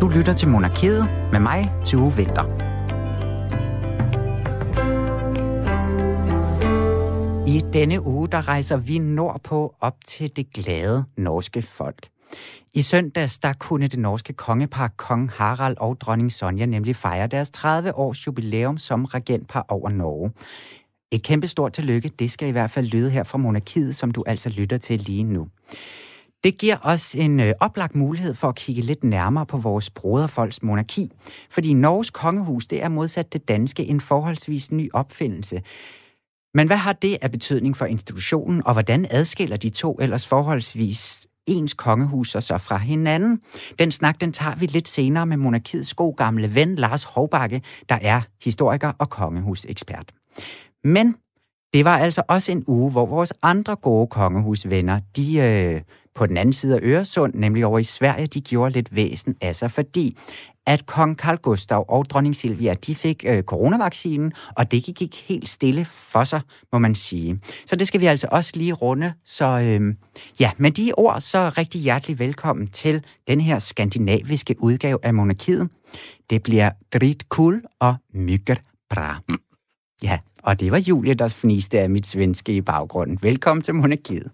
Du lytter til Monarkiet med mig, Tue Vinter. I denne uge, der rejser vi nordpå op til det glade norske folk. I søndags, der kunne det norske kongepar, kong Harald og dronning Sonja, nemlig fejre deres 30 års jubilæum som regentpar over Norge. Et kæmpe stort tillykke, det skal i hvert fald lyde her fra monarkiet, som du altså lytter til lige nu. Det giver os en øh, oplagt mulighed for at kigge lidt nærmere på vores broderfolks monarki, fordi Norges kongehus, det er modsat det danske en forholdsvis ny opfindelse. Men hvad har det af betydning for institutionen, og hvordan adskiller de to ellers forholdsvis ens kongehus og så fra hinanden? Den snak, den tager vi lidt senere med monarkiets god gamle ven Lars Hovbakke, der er historiker og kongehusekspert. Men det var altså også en uge, hvor vores andre gode kongehusvenner, de øh, på den anden side af Øresund, nemlig over i Sverige, de gjorde lidt væsen af sig, fordi at kong Carl Gustav og dronning Silvia, de fik øh, coronavaccinen, og det gik helt stille for sig, må man sige. Så det skal vi altså også lige runde. Så øh, ja, med de ord, så rigtig hjertelig velkommen til den her skandinaviske udgave af monarkiet. Det bliver drit cool og mygget bra. Ja, og det var Julie, der fniste af mit svenske i baggrunden. Velkommen til monarkiet.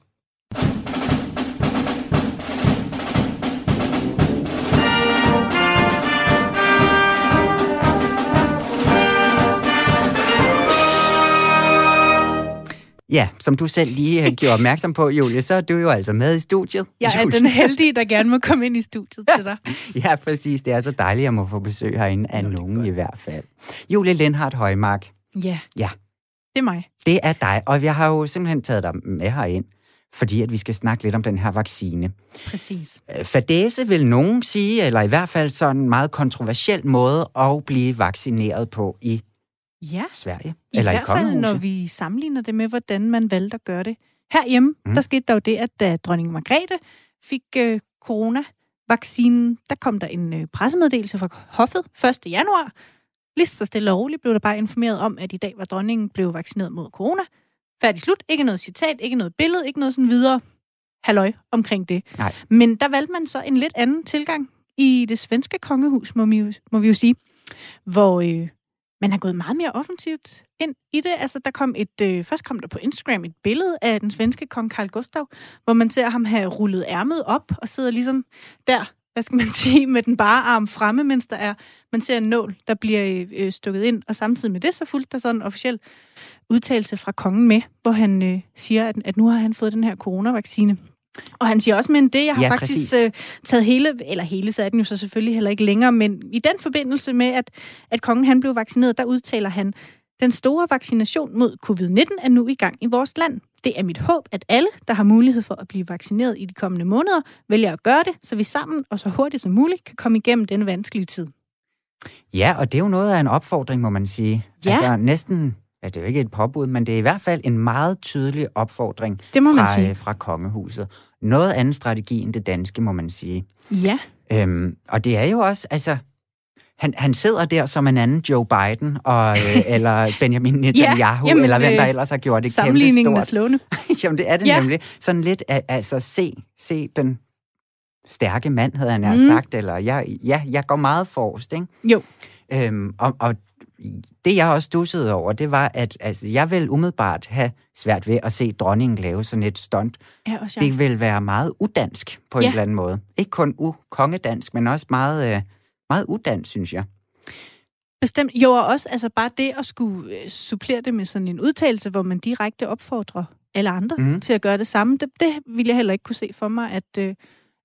Ja, som du selv lige gjorde opmærksom på, Julie, så er du jo altså med i studiet. Jeg er Julie. den heldige, der gerne må komme ind i studiet til dig. Ja, præcis. Det er så dejligt at må få besøg herinde af nogen i hvert fald. Julie Lindhardt Højmark. Ja, Ja, det er mig. det er dig, og jeg har jo simpelthen taget dig med herind, fordi at vi skal snakke lidt om den her vaccine. Præcis. Øh, Fadese vil nogen sige, eller i hvert fald sådan en meget kontroversiel måde at blive vaccineret på i Ja, Sverige, i eller i hvert fald, når vi sammenligner det med, hvordan man valgte at gøre det. Herhjemme, Mm. mm. der skete der jo det, at da dronning Margrethe fik øh, coronavaccinen, der kom der en øh, pressemeddelelse fra hoffet 1. januar. Lige så stille og roligt blev der bare informeret om, at i dag var dronningen blevet vaccineret mod corona. Færdig slut. Ikke noget citat, ikke noget billede, ikke noget sådan videre halløj omkring det. Nej. Men der valgte man så en lidt anden tilgang i det svenske kongehus, må vi jo, må vi jo sige, hvor øh, man har gået meget mere offensivt ind i det. Altså, der kom et, øh, først kom der på Instagram et billede af den svenske kong Carl Gustav, hvor man ser ham have rullet ærmet op og sidder ligesom der, hvad skal man sige, med den bare arm fremme, mens der er, man ser en nål, der bliver øh, øh, stukket ind, og samtidig med det, så fulgte der sådan en officiel udtalelse fra kongen med, hvor han øh, siger, at, at nu har han fået den her coronavaccine. Og han siger også, men det, jeg har Ja, faktisk præcis. øh, taget hele, eller hele, så er den jo så selvfølgelig heller ikke længere, men i den forbindelse med, at, at kongen han blev vaccineret, der udtaler han, den store vaccination mod covid-19 er nu i gang i vores land. Det er mit håb, at alle, der har mulighed for at blive vaccineret i de kommende måneder, vælger at gøre det, så vi sammen og så hurtigt som muligt kan komme igennem denne vanskelige tid. Ja, og det er jo noget af en opfordring, må man sige. Ja. Altså næsten, ja, det er jo ikke et påbud, men det er i hvert fald en meget tydelig opfordring Det må fra, man sige. øh, fra kongehuset. Noget anden strategi end det danske, må man sige. Ja, Øhm, og det er jo også, altså, han, han sidder der som en anden Joe Biden, og, øh, eller Benjamin Netanyahu, ja, jamen, eller hvem der øh, ellers har gjort det kæmpe sammenligningen er stort. slående. Jamen, det er det Ja. nemlig. Sådan lidt, altså, se, se den stærke mand, havde han Mhm. sagt, eller jeg, ja, jeg går meget forrest, ikke? Jo. Øhm, og, og det, jeg også stussede over, det var, at altså, jeg vil umiddelbart have svært ved at se dronningen lave sådan et stunt. Ja, også jeg. Det vil være meget udansk på Ja. en eller anden måde. Ikke kun u-kongedansk, men også meget, øh, meget udansk, synes jeg. Bestemt. Jo, og også altså bare det at skulle øh, supplere det med sådan en udtalelse, hvor man direkte opfordrer alle andre mm. til at gøre det samme, det, det ville jeg heller ikke kunne se for mig, at, øh,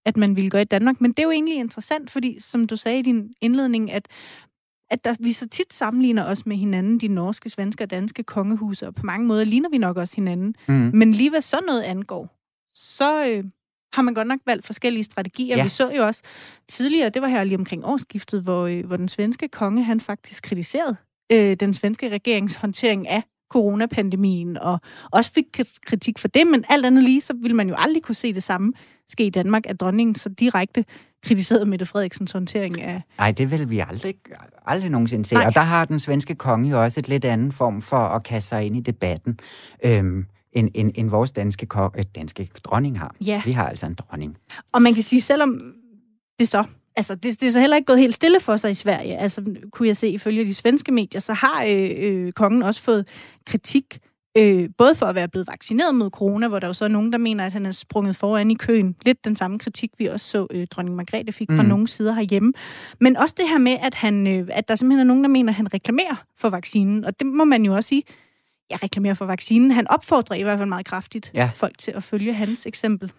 at man ville gøre i Danmark. Men det er jo egentlig interessant, fordi som du sagde i din indledning, at at der, vi så tit sammenligner os med hinanden, de norske, svenske og danske kongehuse, og på mange måder ligner vi nok også hinanden. Mm. Men lige hvad sådan noget angår, så øh, har man godt nok valgt forskellige strategier. Ja. Vi så jo også tidligere, det var her lige omkring årsskiftet, hvor, øh, hvor den svenske konge, han faktisk kritiserede øh, den svenske regerings håndtering af coronapandemien, og også fik kri- kritik for det, men alt andet lige, så ville man jo aldrig kunne se det samme ske i Danmark, at dronningen så direkte kritiserede Mette Frederiksens håndtering af... Nej, det vil vi aldrig, aldrig nogensinde se. Nej. Og der har den svenske konge jo også et lidt anden form for at kaste sig ind i debatten, øhm, end, end, end vores danske, ko- øh, danske dronning har. Ja. Vi har altså en dronning. Og man kan sige, selvom det så altså, det, det er så heller ikke gået helt stille for sig i Sverige. Altså, kunne jeg se ifølge de svenske medier, så har øh, øh, kongen også fået kritik Øh, både for at være blevet vaccineret mod corona, hvor der jo så er nogen, der mener, at han er sprunget foran i køen. Lidt den samme kritik, vi også så øh, dronning Margrethe fik fra mm. nogle sider herhjemme. Men også det her med, at, han, øh, at der simpelthen er nogen, der mener, at han reklamerer for vaccinen. Og det må man jo også sige, ja, reklamerer for vaccinen. Han opfordrer i hvert fald meget kraftigt ja. folk til at følge hans eksempel.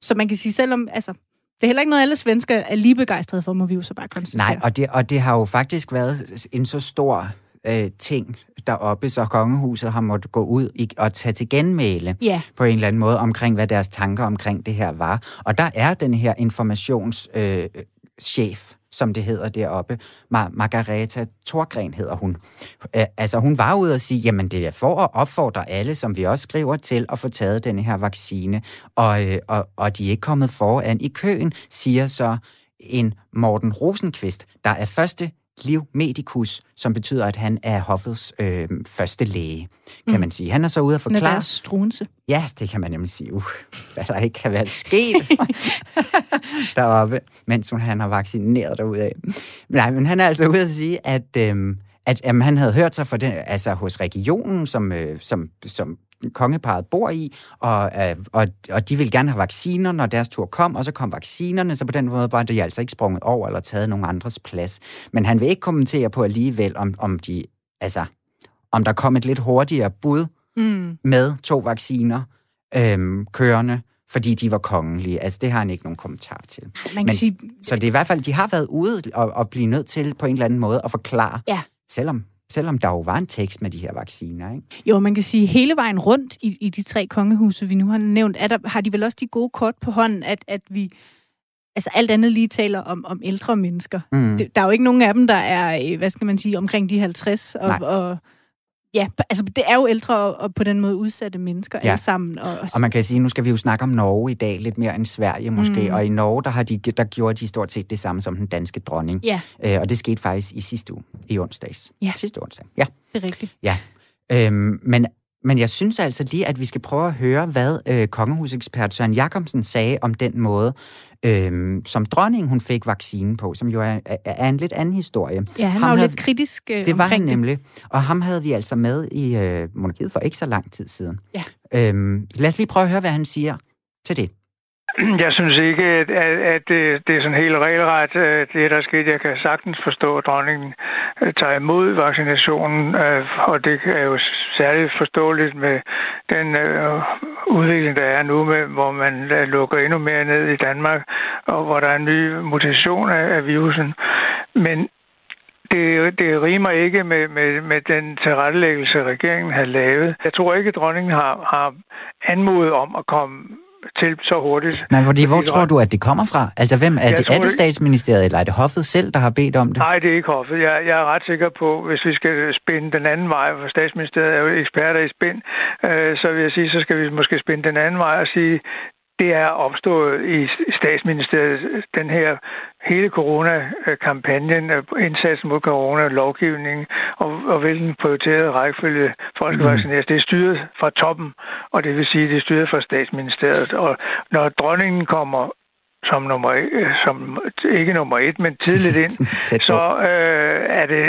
Så man kan sige, selvom, altså, det er heller ikke noget, alle svensker er lige begejstrede for, må vi jo så bare konstatere. Nej, og det, og det har jo faktisk været en så stor øh, ting deroppe, så kongehuset har måttet gå ud og tage til genmæle yeah. på en eller anden måde omkring, hvad deres tanker omkring det her var. Og der er den her informationschef, øh, som det hedder deroppe. Mar- Margareta Torgren hedder hun. Øh, altså hun var ude og sige, jamen det er for at opfordre alle, som vi også skriver til, at få taget denne her vaccine. Og, øh, og, og de er ikke kommet foran i køen, siger så en Morten Rosenqvist, der er første Liv Medicus, som betyder, at han er hoffets øh, første læge, kan mm. man sige. Han er så ude at forklare... Nervøs strunse. Ja, det kan man nemlig sige. Uh, hvad der ikke kan være sket deroppe, mens han har vaccineret derude Nej, men han er altså ude at sige, at... Øh, at jamen, han havde hørt sig for den, altså hos regionen, som, øh, som, som kongeparet bor i, og, øh, og, og de vil gerne have vacciner, når deres tur kom, og så kom vaccinerne, så på den måde var det altså ikke sprunget over eller taget nogen andres plads. Men han vil ikke kommentere på alligevel, om, om de, altså, om der kom et lidt hurtigere bud mm. med to vacciner øhm, kørende, fordi de var kongelige. Altså, det har han ikke nogen kommentar til. Man Men, sige... Så det er i hvert fald, de har været ude og, og blive nødt til på en eller anden måde at forklare, ja. selvom selvom der jo var en tekst med de her vacciner. Ikke? Jo, man kan sige, hele vejen rundt i, i de tre kongehuse, vi nu har nævnt, er der, har de vel også de gode kort på hånden, at, at vi altså alt andet lige taler om, om ældre mennesker. Mm. Der er jo ikke nogen af dem, der er, øh, hvad skal man sige, omkring de 50, og, og Ja, altså det er jo ældre og, på den måde udsatte mennesker ja. alle sammen. Og, og, og man kan sige, nu skal vi jo snakke om Norge i dag, lidt mere end Sverige måske, mm. og i Norge, der, har de, der gjorde de stort set det samme som den danske dronning. Ja. Øh, og det skete faktisk i sidste uge, i onsdags. Ja. Sidste onsdag, ja. Det er rigtigt. Ja. Øhm, men men jeg synes altså lige, at vi skal prøve at høre, hvad øh, kongehusekspert Søren Jakobsen sagde om den måde, øh, som dronningen hun fik vaccinen på, som jo er, er en lidt anden historie. Ja, han ham var jo lidt kritisk øh, Det var han nemlig, og ham havde vi altså med i øh, monarkiet for ikke så lang tid siden. Ja. Øh, lad os lige prøve at høre, hvad han siger til det. Jeg synes ikke, at, at det, det er sådan helt regelret, øh, det der skete. Jeg kan sagtens forstå, at dronningen øh, tager imod vaccinationen, øh, og det er jo særligt forståeligt med den udvikling, der er nu, med, hvor man lukker endnu mere ned i Danmark, og hvor der er en ny mutation af, virusen. Men det, det rimer ikke med, med, med den tilrettelæggelse, regeringen har lavet. Jeg tror ikke, at dronningen har, har anmodet om at komme til så hurtigt. Nej, fordi hvor tror du, at det kommer fra? Altså, hvem er det? Er det statsministeriet, eller er det hoffet selv, der har bedt om det? Nej, det er ikke hoffet. Jeg, jeg er ret sikker på, hvis vi skal spænde den anden vej, for statsministeriet er jo eksperter i spænd, øh, så vil jeg sige, så skal vi måske spænde den anden vej og sige, det er opstået i statsministeriet, den her hele corona-kampagnen, indsatsen mod corona-lovgivningen, og, og hvilken prioriteret rækkefølge folk skal mm. vaccineres. Det er styret fra toppen, og det vil sige, det er styret fra statsministeriet. Og når dronningen kommer som nummer som ikke nummer et, men tidligt ind, så øh, er det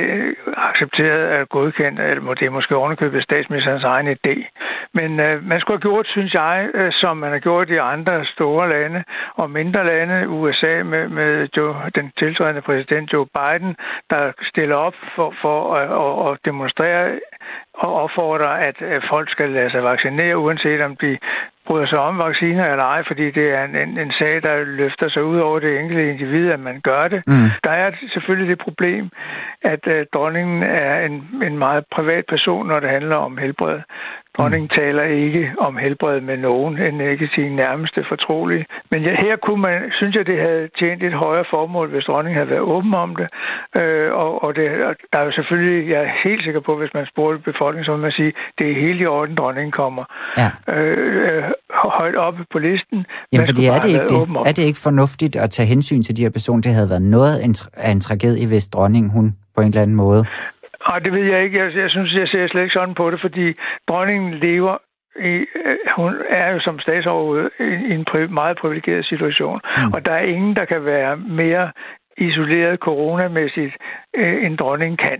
accepteret at godkendt, eller det er måske ovenikøbet statsministerens egen idé. Men øh, man skulle have gjort, synes jeg, øh, som man har gjort i andre store lande og mindre lande, USA med, med Joe, den tiltrædende præsident Joe Biden, der stiller op for, for at, at demonstrere og opfordrer, at øh, folk skal lade sig vaccinere, uanset om de bryder sig om vacciner eller ej, fordi det er en, en, en sag, der løfter sig ud over det enkelte individ, at man gør det. Mm. Der er selvfølgelig det problem, at uh, dronningen er en, en meget privat person, når det handler om helbred. Dronningen mm. taler ikke om helbred med nogen, end ikke sin nærmeste fortrolige. Men ja, her kunne man, synes jeg, det havde tjent et højere formål, hvis dronningen havde været åben om det. Øh, og, og det, der er jo selvfølgelig, jeg er helt sikker på, hvis man spurgte befolkningen, så vil man sige, det er helt i orden, dronningen kommer. Ja. Øh, øh, højt oppe på listen. Jamen, fordi er det, ikke, det, er det ikke fornuftigt at tage hensyn til de her personer? Det havde været noget af en tragedie, hvis dronningen hun på en eller anden måde Nej, det ved jeg ikke. Jeg, jeg synes, jeg ser slet ikke sådan på det, fordi dronningen lever i, øh, hun er jo som statsoverhoved i en pri- meget privilegeret situation, mm. og der er ingen, der kan være mere isoleret coronamæssigt, øh, end dronningen kan.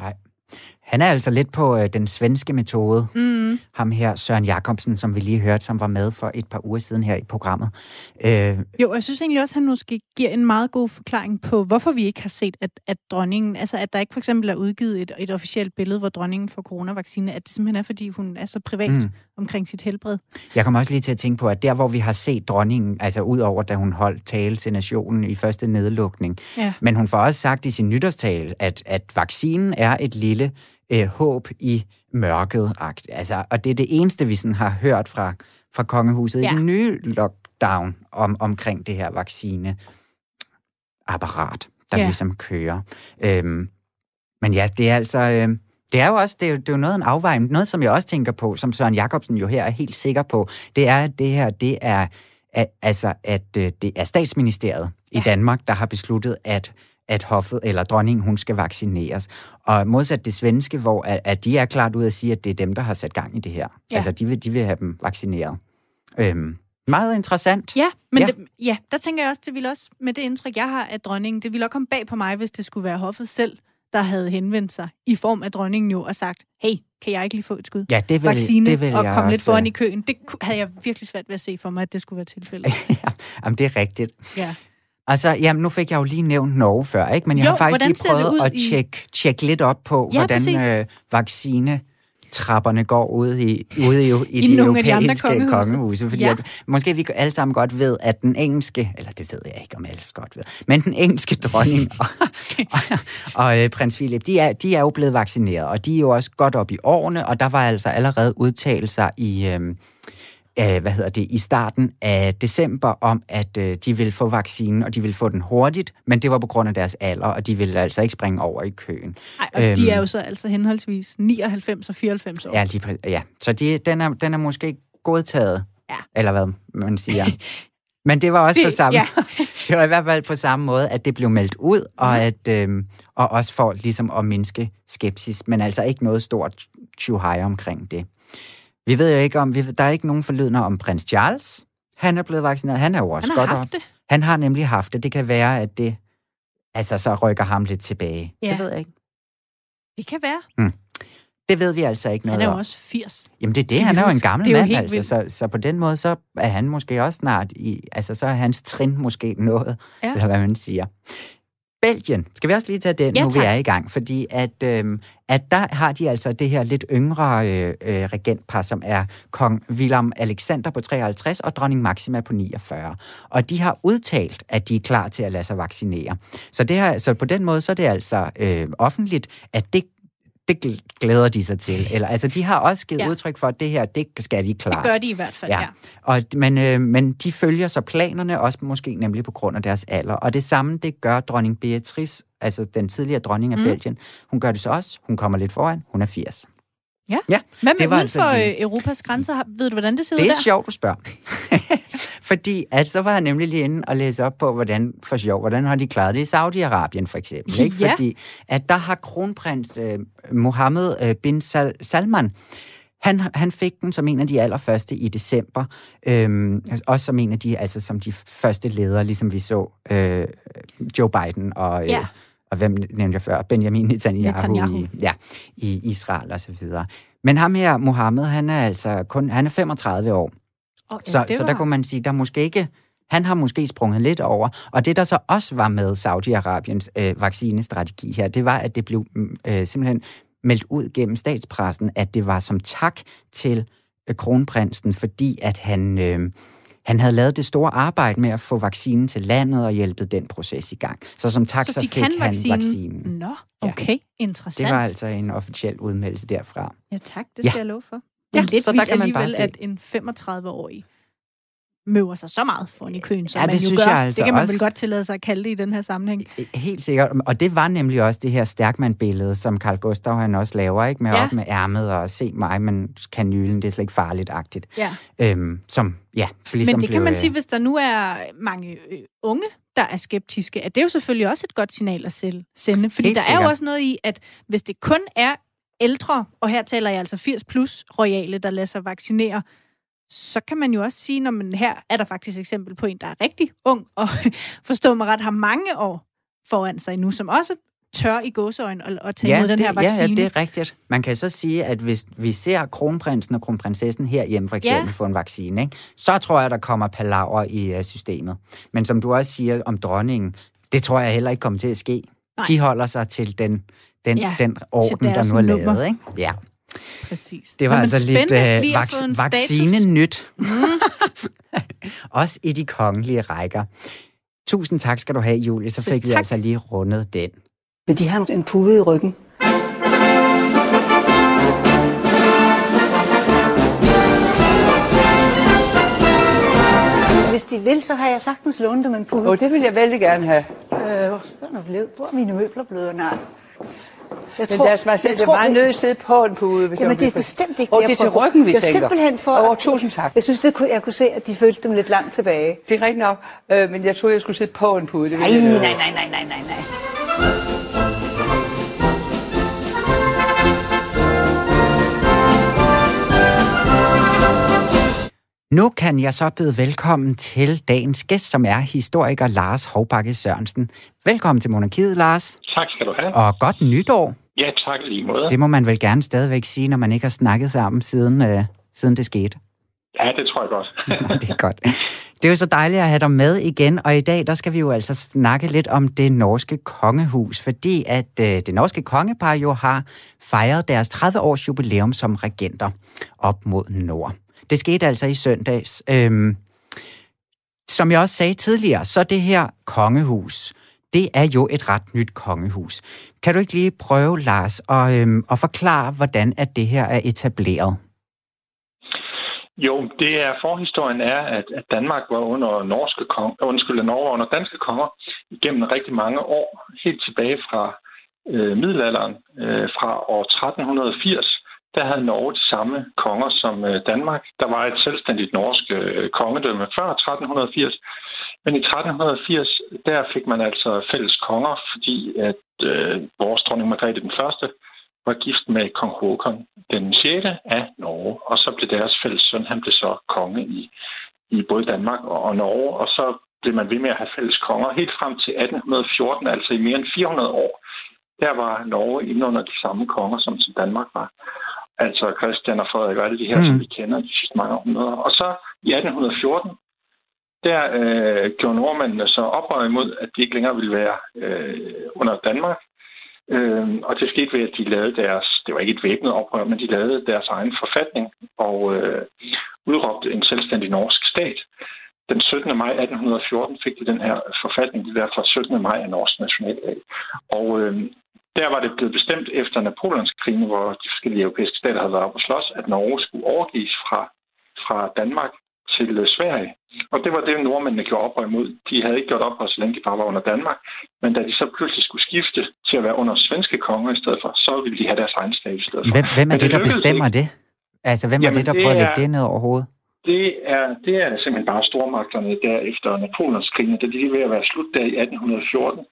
Nej. Han er altså lidt på øh, den svenske metode. Mm. Ham her, Søren Jakobsen, som vi lige hørte, som var med for et par uger siden her i programmet. Øh, jo, jeg synes egentlig også, at han måske giver en meget god forklaring på, hvorfor vi ikke har set, at, at dronningen, altså at der ikke for eksempel er udgivet et, et officielt billede, hvor dronningen får coronavaccine, at det simpelthen er, fordi hun er så privat mm. omkring sit helbred. Jeg kommer også lige til at tænke på, at der, hvor vi har set dronningen, altså ud over, da hun holdt tale til nationen i første nedlukning, ja. men hun får også sagt i sin nytårstale, at, at vaccinen er et lille øh, håb i mørket. Altså, og det er det eneste, vi sådan har hørt fra, fra kongehuset ja. i den nye lockdown om, omkring det her vaccineapparat, der ja. ligesom kører. Øhm, men ja, det er altså... Øh, det er jo også det er jo, det er jo noget en afvejning. Noget, som jeg også tænker på, som Søren Jakobsen jo her er helt sikker på, det er, at det her, det er, at, altså, at øh, det er statsministeriet ja. i Danmark, der har besluttet, at at hoffet eller dronningen, hun skal vaccineres. Og modsat det svenske, hvor at, at de er klart ud at sige, at det er dem, der har sat gang i det her. Ja. Altså, de vil, de vil have dem vaccineret. Øhm, meget interessant. Ja, men ja. Det, ja, der tænker jeg også, det ville også, med det indtryk, jeg har af dronningen, det ville også komme bag på mig, hvis det skulle være hoffet selv, der havde henvendt sig i form af dronningen jo og sagt, hey, kan jeg ikke lige få et skud? Ja, det vil, Vaccine, det vil og komme lidt foran i køen. Det havde jeg virkelig svært ved at se for mig, at det skulle være tilfældet. ja, jamen, det er rigtigt. Ja. Altså, jamen, nu fik jeg jo lige nævnt Norge før, ikke? Men jeg jo, har faktisk lige prøvet at tjekke, tjekke lidt op på, ja, hvordan øh, vaccine trapperne går ude i, ude i, i, I de europæiske de kongehuse. kongehuse. Fordi ja. at, måske vi alle sammen godt ved, at den engelske, eller det ved jeg ikke, om alle godt ved, men den engelske dronning og, og, og øh, prins Philip, de er, de er jo blevet vaccineret, og de er jo også godt op i årene, og der var altså allerede udtalelser i... Øh, øh, hvad hedder det, i starten af december om, at øh, de ville få vaccinen, og de ville få den hurtigt, men det var på grund af deres alder, og de ville altså ikke springe over i køen. Nej, og øhm, de er jo så altså henholdsvis 99 og 94 år. Ja, de, ja. så de, den, er, den er måske godtaget, ja. eller hvad man siger. Men det var også det, på samme, ja. det var i hvert fald på samme måde, at det blev meldt ud, og, mhm. at, øhm, og også for ligesom at mindske skepsis, men altså ikke noget stort tjuhej omkring det. Vi ved jo ikke om, vi, der er ikke nogen forlydende om prins Charles. Han er blevet vaccineret. Han er jo også han har godt haft det. Han har nemlig haft det. Det kan være, at det altså så rykker ham lidt tilbage. Ja. Det ved jeg ikke. Det kan være. Mm. Det ved vi altså ikke noget om. Han er jo også 80. Jamen det er det, han er jo en gammel mand, altså. Så, så på den måde, så er han måske også snart i, altså så er hans trin måske noget, ja. eller hvad man siger. Belgien. Skal vi også lige tage den, ja, nu vi er i gang? Fordi at, øh, at der har de altså det her lidt yngre øh, øh, regentpar, som er kong William Alexander på 53 og dronning Maxima på 49. Og de har udtalt, at de er klar til at lade sig vaccinere. Så, det her, så på den måde, så er det altså øh, offentligt, at det det glæder de sig til. Eller, altså, de har også givet ja. udtryk for, at det her, det skal vi klart. Det gør de i hvert fald, ja. ja. Og, men, øh, men de følger så planerne, også måske nemlig på grund af deres alder. Og det samme, det gør dronning Beatrice, altså den tidligere dronning af mm. Belgien. Hun gør det så også. Hun kommer lidt foran. Hun er 80. Ja. ja Hvad med det var uden altså for lige... Europas grænser? Ved du, hvordan det ser ud der? Det er sjovt, du spørger. Fordi at så var jeg nemlig lige inde og læse op på, hvordan, for sjov, hvordan har de klaret det i Saudi-Arabien for eksempel. Ikke? Ja. Fordi at der har kronprins øh, Mohammed øh, bin Sal- Salman, han, han fik den som en af de allerførste i december. Øhm, også som en af de, altså som de første ledere, ligesom vi så øh, Joe Biden og... Øh, ja og hvem nævnte jeg før? Benjamin Netanyahu, Netanyahu. I, ja, i Israel og så videre. Men ham her, Mohammed, han er altså kun, han er 35 år. Oh, ja, så, var... så der kunne man sige, der måske ikke, han har måske sprunget lidt over. Og det, der så også var med Saudi-Arabiens øh, vaccinestrategi her, det var, at det blev mm, øh, simpelthen meldt ud gennem statspressen, at det var som tak til øh, kronprinsen, fordi at han... Øh, han havde lavet det store arbejde med at få vaccinen til landet og hjælpet den proces i gang. Så som tak, så fik, så fik han, han vaccinen. vaccinen. Nå, okay, ja. interessant. Det var altså en officiel udmeldelse derfra. Ja tak, det skal ja. jeg love for. Det er ja, lidt så der kan man bare se. at en 35-årig møver sig så meget foran i køen, som ja, det man synes jo gør. Jeg altså det kan man også. vel godt tillade sig at kalde det i den her sammenhæng. Helt sikkert. Og det var nemlig også det her stærkmand-billede, som Carl Gustav han også laver, ikke? Med ja. op med ærmet og se mig, men kanylen, det er slet ikke farligt-agtigt. Ja. Øhm, som, ja, ligesom Men det blev, kan man sige, hvis der nu er mange øh, unge, der er skeptiske, at det er jo selvfølgelig også et godt signal at sende. Fordi Helt der sikkert. er jo også noget i, at hvis det kun er ældre, og her taler jeg altså 80 plus royale, der lader sig vaccinere, så kan man jo også sige, når man her er der faktisk eksempel på en, der er rigtig ung, og forstå mig ret, har mange år foran sig nu, som også tør i gåseøjne at, at tage ja, imod den det, her vaccine. Ja, ja, det er rigtigt. Man kan så sige, at hvis vi ser kronprinsen og kronprinsessen herhjemme for eksempel ja. få en vaccine, ikke, så tror jeg, der kommer palaver i uh, systemet. Men som du også siger om dronningen, det tror jeg heller ikke kommer til at ske. Nej. De holder sig til den, den, ja, den orden, der nu er lavet. Ikke? Ja. Præcis. Det var Nå, altså lidt uh, vac- vaccine-nyt. Mm. Også i de kongelige rækker. Tusind tak skal du have, Julie. Så fik så vi altså lige rundet den. Men de har en pude i ryggen. Hvis de vil, så har jeg sagtens lånt dem en pude. oh, det vil jeg vældig gerne have. Øh, hvor er mine møbler blevet? Nej. Jeg tror, Men deres majestæt, det er meget nødt at sidde på en pude. Hvis Jamen, det er bestemt ikke Og det er til ryggen, vi jeg tænker. simpelthen for... Oh, tusind tak. Jeg synes, det kunne, jeg kunne se, at de følte dem lidt langt tilbage. Det er rigtigt nok, øh, men jeg troede, jeg skulle sidde på en pude. Det nej, nej, nej, nej, nej, nej, nej. Nu kan jeg så byde velkommen til dagens gæst, som er historiker Lars Hovbakke Sørensen. Velkommen til Monarkiet, Lars. Tak skal du have. Og godt nytår. Ja, tak lige måde. Det må man vel gerne stadigvæk sige, når man ikke har snakket sammen siden, øh, siden det skete. Ja, det tror jeg godt. Nå, det er godt. Det er jo så dejligt at have dig med igen, og i dag der skal vi jo altså snakke lidt om det norske kongehus, fordi at øh, det norske kongepar jo har fejret deres 30 års jubilæum som regenter op mod nord. Det skete altså i søndags. Øhm, som jeg også sagde tidligere, så det her kongehus, det er jo et ret nyt kongehus. Kan du ikke lige prøve, Lars, at, øhm, at forklare, hvordan at det her er etableret? Jo, det er forhistorien er, at, at Danmark var under norske kong, undskyld, Norge under danske konger igennem rigtig mange år, helt tilbage fra øh, middelalderen, øh, fra år 1380 der havde Norge de samme konger som øh, Danmark. Der var et selvstændigt norsk øh, kongedømme før 1380, men i 1380, der fik man altså fælles konger, fordi at øh, vores dronning Margrethe den første var gift med kong Håkon den 6. af Norge, og så blev deres fælles søn, han blev så konge i, i både Danmark og, og Norge, og så blev man ved med at have fælles konger helt frem til 1814, altså i mere end 400 år. Der var Norge inde under de samme konger, som, som Danmark var altså Christian og Frederik og alle de her, mm. som vi kender de sidste mange århundreder. Og så i 1814, der øh, gjorde nordmændene så oprør imod, at de ikke længere ville være øh, under Danmark. Øh, og det skete ved, at de lavede deres, det var ikke et væbnet oprør, men de lavede deres egen forfatning og øh, udråbte en selvstændig norsk stat. Den 17. maj 1814 fik de den her forfatning, det er derfor 17. maj er norsk nationaldag. Og øh, der var det blevet bestemt efter Napoleonskrigen, hvor de forskellige europæiske stater havde været op og slås, at Norge skulle overgives fra, fra Danmark til øh, Sverige. Og det var det, nordmændene gjorde oprør imod. De havde ikke gjort oprør, så længe de bare var under Danmark. Men da de så pludselig skulle skifte til at være under svenske konger i stedet for, så ville de have deres egen stat i stedet for. Hvem, hvem er det, det, der bestemmer ikke. det? Altså, hvem er det, der det prøver at lægge det ned over hovedet? Det er, det er simpelthen bare stormagterne der efter Napoleonskrigen, da de er ved at være slut der i 1814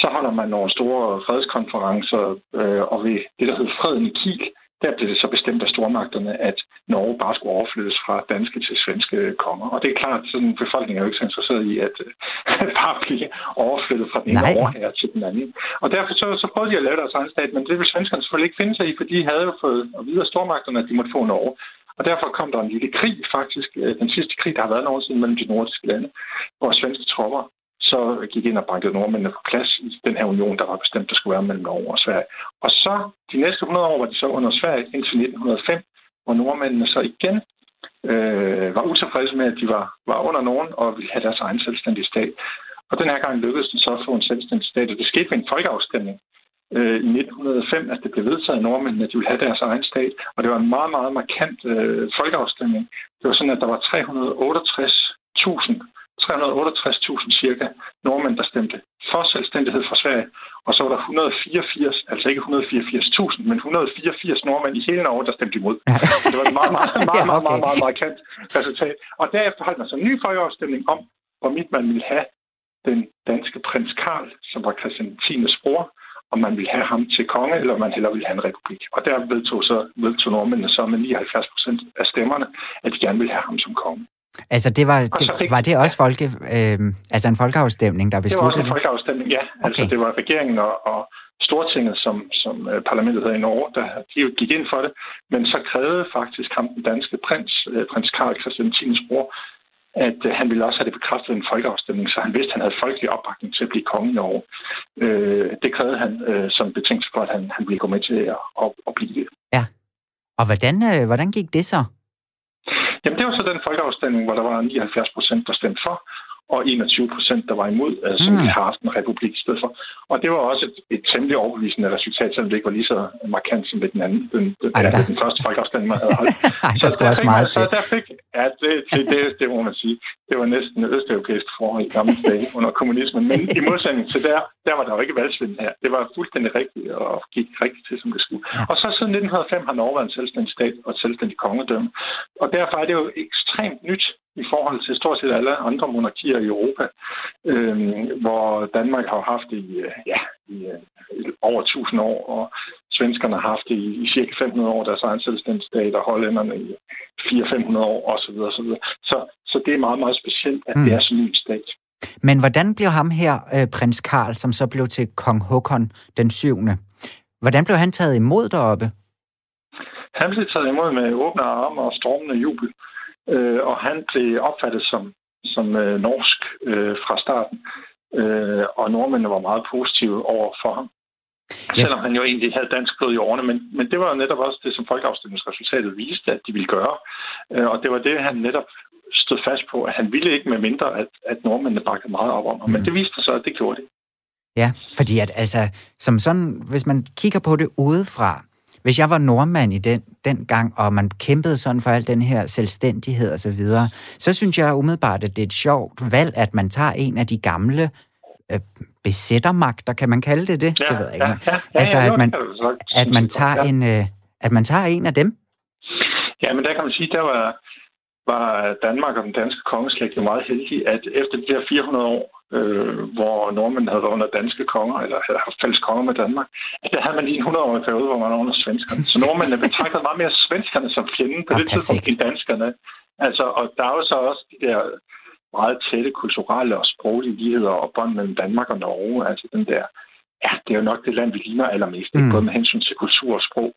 så holder man nogle store fredskonferencer, øh, og ved det, der hedder Freden i Kiel, der blev det så bestemt af stormagterne, at Norge bare skulle overflyttes fra danske til svenske konger. Og det er klart, at sådan befolkningen er jo ikke så interesseret i at øh, bare blive overflyttet fra den ene her til den anden. Og derfor så, så prøvede de at lave deres egen stat, men det ville svenskerne selvfølgelig ikke finde sig i, for de havde jo fået at vide af stormagterne, at de måtte få Norge. Og derfor kom der en lille krig, faktisk, øh, den sidste krig, der har været nogensinde mellem de nordiske lande, hvor svenske tropper så gik ind og bankede nordmændene på plads i den her union, der var bestemt, der skulle være mellem Norge og Sverige. Og så de næste 100 år var de så under Sverige indtil 1905, hvor nordmændene så igen øh, var utilfredse med, at de var, var under nogen og ville have deres egen selvstændige stat. Og den her gang lykkedes det så at få en selvstændig stat, og det skete ved en folkeafstemning øh, i 1905, at det blev vedtaget af nordmændene, at de ville have deres egen stat. Og det var en meget, meget markant øh, folkeafstemning. Det var sådan, at der var 368.000 368.000 cirka nordmænd, der stemte for selvstændighed fra Sverige, og så var der 184, altså ikke 184.000, men 184 nordmænd i hele Norge, der stemte imod. Det var et meget, meget, meget, meget, meget, meget, meget, meget kendt resultat. Og derefter holdt man så en ny folkeafstemning om, hvorvidt man ville have den danske prins Karl, som var Christian 10. bror, om man ville have ham til konge, eller om man hellere ville have en republik. Og der vedtog, så, vedtog nordmændene så med 79 procent af stemmerne, at de gerne ville have ham som konge. Altså, det var, det, fik, var det også folke, øh, altså en folkeafstemning, der besluttede det? Det var også en folkeafstemning, ja. Altså, okay. Altså, det var regeringen og, og Stortinget, som, som uh, parlamentet hedder i Norge, der de jo gik ind for det. Men så krævede faktisk ham den danske prins, uh, prins Karl Christian Tines bror, at uh, han ville også have det bekræftet en folkeafstemning, så han vidste, at han havde folkelig opbakning til at blive konge i Norge. Uh, det krævede han uh, som betingelse for, at han, han ville gå med til at, at, at blive det. Ja. Og hvordan, uh, hvordan gik det så? Jamen, det var så den folkeafstemning, hvor der var 79 procent, der stemte for, og 21 procent, der var imod, altså mm. vi har haft en republik i stedet for. Og det var også et, et temmelig overbevisende resultat, selvom det ikke var lige så markant som ved den anden, den, den, Ej, der... den første folkeafstemning, man havde holdt. Ej, der skulle også meget til. Så der fik, ja, det, det, det, det, må man sige, det var næsten østeuropæisk forhold i gamle dage under kommunismen. Men i modsætning til der, der var der jo ikke valgsvind her. Det var fuldstændig rigtigt og gik rigtigt til, som det skulle. Og så siden 1905 har Norge været en selvstændig stat og et selvstændig kongedømme. Og derfor er det jo ekstremt nyt i forhold til stort set alle andre monarkier i Europa, øh, hvor Danmark har haft det i, øh, ja, i øh, over 1000 år, og svenskerne har haft det i, i cirka 500 år, deres egen selvstændig stat, og hollænderne i 400-500 år osv. osv. Så, så det er meget, meget specielt, at mm. det er sådan en stat. Men hvordan blev ham her, øh, prins Karl, som så blev til kong Håkon den 7. Hvordan blev han taget imod deroppe? Han blev taget imod med åbne arme og stormende jubel øh, og han blev opfattet som, som øh, norsk øh, fra starten. Øh, og nordmændene var meget positive over for ham. Yes. Selvom han jo egentlig havde dansk blod i årene, men, men det var jo netop også det, som folkeafstemningsresultatet viste, at de ville gøre. Øh, og det var det, han netop stod fast på, at han ville ikke med mindre, at, at nordmændene bakkede meget op om ham. Mm. Men det viste sig, at det gjorde det. Ja, fordi at altså, som sådan, hvis man kigger på det udefra, hvis jeg var nordmand i den, den gang, og man kæmpede sådan for al den her selvstændighed og så videre, så synes jeg umiddelbart, at det er et sjovt valg, at man tager en af de gamle øh, besættermagter, kan man kalde det det? Ja, det ved jeg ikke. Ja, ja, ja, altså, at man, at man tager ja. en, øh, at man tager en af dem. Ja, men der kan man sige, der var, var Danmark og den danske kongeslægt jo meget heldige, at efter de her 400 år, øh, hvor nordmænd havde været under danske konger, eller havde haft fælles konger med Danmark, at der havde man lige en 100-årig periode, hvor man var under svenskerne. Så nordmændene betragtede meget mere svenskerne som fjenden på ah, det perfekt. tidspunkt end danskerne. Altså, og der er jo så også de der meget tætte kulturelle og sproglige ligheder og bånd mellem Danmark og Norge. Altså den der ja, det er jo nok det land, vi ligner allermest, mm. både med hensyn til kultur og sprog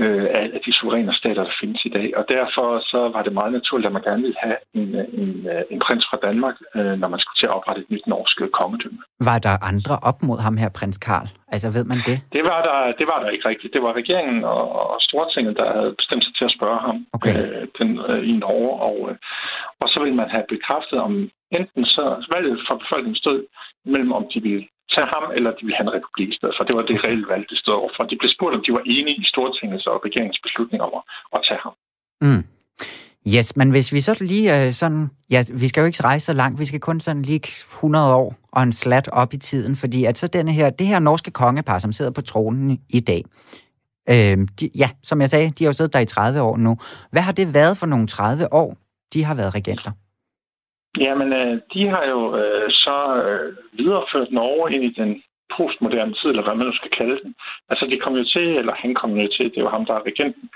øh, af de suveræne stater, der findes i dag. Og derfor så var det meget naturligt, at man gerne ville have en, en, en prins fra Danmark, øh, når man skulle til at oprette et nyt norsk kongedømme. Var der andre op mod ham her, prins Karl? Altså, ved man det? Det var der, det var der ikke rigtigt. Det var regeringen og, og Stortinget, der havde bestemt sig til at spørge ham okay. øh, den, øh, i Norge. Og, øh, og så ville man have bekræftet, om enten så valget for befolkningen stod mellem, om de ville tage ham, eller de ville have en republik i stedet for. Det var det reelle valg, det stod overfor. De blev spurgt, om de var enige i Stortingets og regeringens beslutning om at, tage ham. Mm. Yes, men hvis vi så lige øh, sådan... Ja, vi skal jo ikke rejse så langt, vi skal kun sådan lige 100 år og en slat op i tiden, fordi at så denne her, det her norske kongepar, som sidder på tronen i dag, øh, de, ja, som jeg sagde, de har jo siddet der i 30 år nu. Hvad har det været for nogle 30 år, de har været regenter? Jamen, øh, de har jo øh, så øh, videreført Norge ind i den postmoderne tid, eller hvad man nu skal kalde den. Altså, de kom jo til, eller han kom jo til, det var ham, der er regenten,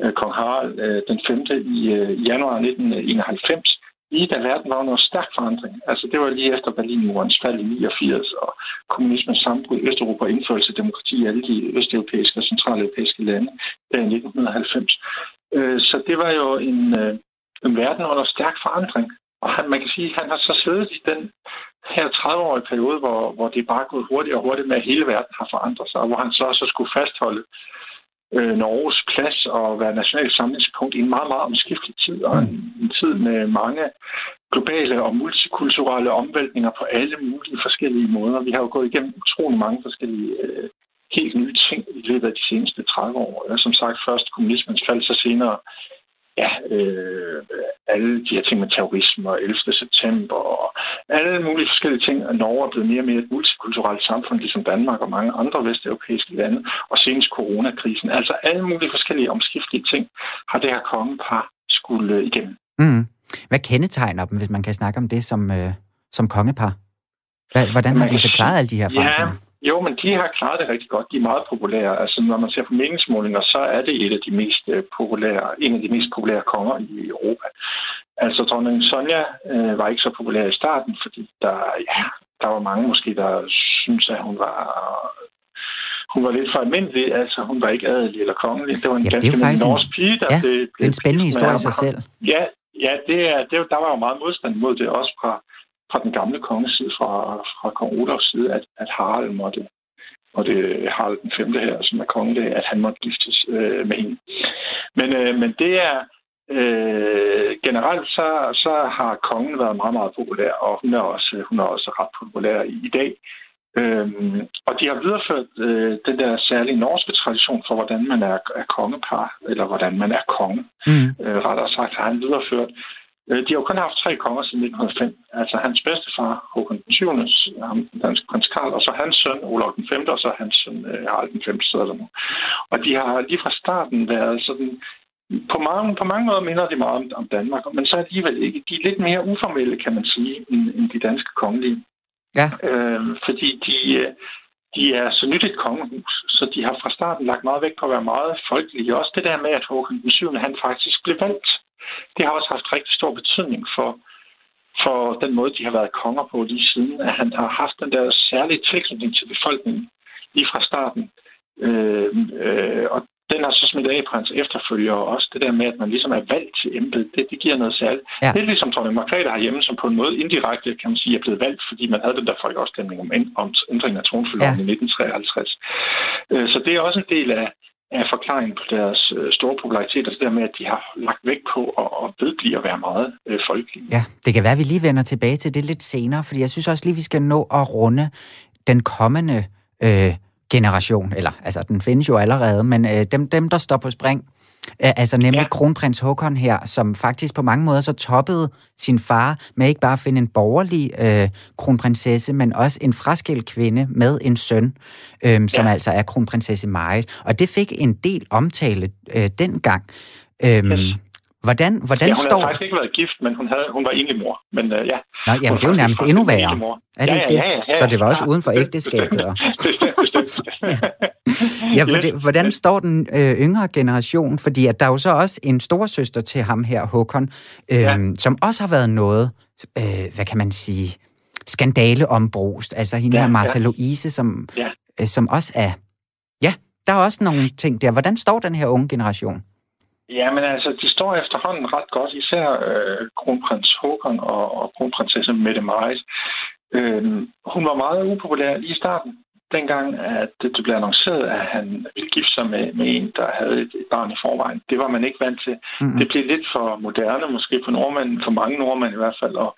øh, kong Harald, øh, den 5. i øh, januar 1991, lige da verden var under stærk forandring. Altså, det var lige efter Berlinmurens fald i 89, og kommunismens sammenbrud i Østeuropa og indførelse af demokrati i alle de østeuropæiske og centraleuropæiske lande der i 1990. Øh, så det var jo en, øh, en verden under stærk forandring. Og han, man kan sige, at han har så siddet i den her 30-årige periode, hvor, hvor det er bare gået hurtigt og hurtigt med, at hele verden har forandret sig, og hvor han så også skulle fastholde øh, Norges plads og være nationalt samlingspunkt i en meget, meget omskiftelig tid, og en, en tid med mange globale og multikulturelle omvæltninger på alle mulige forskellige måder. Vi har jo gået igennem utrolig mange forskellige øh, helt nye ting i løbet af de seneste 30 år. Som sagt, først kommunismens fald, så senere ja, øh, alle de her ting med terrorisme og 11. september og alle mulige forskellige ting. At Norge er blevet mere og mere et multikulturelt samfund, ligesom Danmark og mange andre vesteuropæiske lande, og senest coronakrisen. Altså alle mulige forskellige omskiftelige ting har det her kongepar skulle øh, igennem. Mm. Hvad kendetegner dem, hvis man kan snakke om det som, øh, som kongepar? Hvordan har de så klaret alle de her forandringer? Ja, Jo, men de har klaret det rigtig godt. De er meget populære. Altså, når man ser på meningsmålinger, så er det et af de mest øh, populære, en af de mest populære konger i Europa. Altså, dronning Sonja øh, var ikke så populær i starten, fordi der, ja, der var mange måske, der synes, at hun var hun var lidt for almindelig, altså hun var ikke adelig eller kongelig. Det var en Ja, ganske faktisk norsk pige, der ja, blev, det er en spændende historie i sig selv. Ja, ja det er, det, er- der var jo meget modstand mod det, også fra, fra den gamle konges side, fra, fra kong Olafs side, at, at Harald måtte, og det er Harald den 5. her, som er kongelig, at han måtte giftes øh, med hende. Men, øh, men det er, øh, generelt så, så har kongen været meget, meget populær, og hun er også, hun er også ret populær i, i dag. Øhm, og de har videreført øh, den der særlige norske tradition for, hvordan man er, er kongepar, eller hvordan man er konge Mm. øh, rettere sagt, har han videreført. Øh, de har jo kun haft tre konger siden 1905. Altså hans bedstefar, Håkon den 20., ham, den danske prins Karl, og så hans søn, Olav den 5., og så hans søn, øh, Harald den 5. sidder der nu. Og de har lige fra starten været sådan... På mange, på mange måder minder de meget om, om Danmark, men så alligevel ikke. De er lidt mere uformelle, kan man sige, end, end de danske kongelige. Ja. Øh, fordi de, øh, de er så nyt et kongehus, så de har fra starten lagt meget vægt på at være meget folkelige. Også det der med, at Håkon den 7. han faktisk blev valgt. Det har også haft rigtig stor betydning for, for den måde, de har været konger på lige siden, at han har haft den der særlige tilknytning til befolkningen lige fra starten. Øh, øh, og den har så smidt af på hans efterfølgere også. Det der med, at man ligesom er valgt til embedet, det, det giver noget særligt. Ja. Det er ligesom Tony Margrethe herhjemme, som på en måde indirekte, kan man sige, er blevet valgt, fordi man havde den der folkeafstemning om, om ændring af tronfølgeloven Ja. i 1953. Øh, Så det er også en del af, af forklaringen på deres øh, store popularitet, altså det der med, at de har lagt vægt på at, vedblive at være meget øh, folkelige. Ja, det kan være, at vi lige vender tilbage til det lidt senere, fordi jeg synes også lige, vi skal nå at runde den kommende øh, generation, eller altså den findes jo allerede, men øh, dem, dem, der står på spring, altså nemlig ja. Kronprins Håkon her, som faktisk på mange måder så toppede sin far med ikke bare at finde en borgerlig øh, kronprinsesse, men også en fraskilt kvinde med en søn, øh, som Ja. altså er kronprinsesse Marit. Og det fik en del omtale øh, dengang. Øhm, Yes. Hvordan, hvordan ja, hun står... havde faktisk ikke været gift, men hun, havde, hun var enlig mor. Men øh, ja. Nå, jamen, det er jo nærmest endnu en værre. Er det ja, ikke det? Ja, ja, ja, Så det var også ja, uden for ægteskabet, og-. Ja, for det, hvordan står den øh, yngre generation? Fordi at der er jo så også en storsøster til ham her, Håkon, øh, ja. Ja. som også har været noget, øh, hvad kan man sige, skandale ombrust. Altså hende Ja, her Martha ja. Louise, som, Ja. øh, som også er... Ja, der er også nogle ting der. Hvordan står den her unge generation? Ja, men altså, de står efterhånden ret godt, især øh, kronprins Håkon og, og kronprinsesse Mette Marit. Øh, hun var meget upopulær lige i starten, dengang at det, blev annonceret, at han ville gifte sig med, med en, der havde et, et barn i forvejen. Det var man ikke vant til. Mm-hmm. Det blev lidt for moderne, måske for nordmænd, for mange nordmænd i hvert fald, og,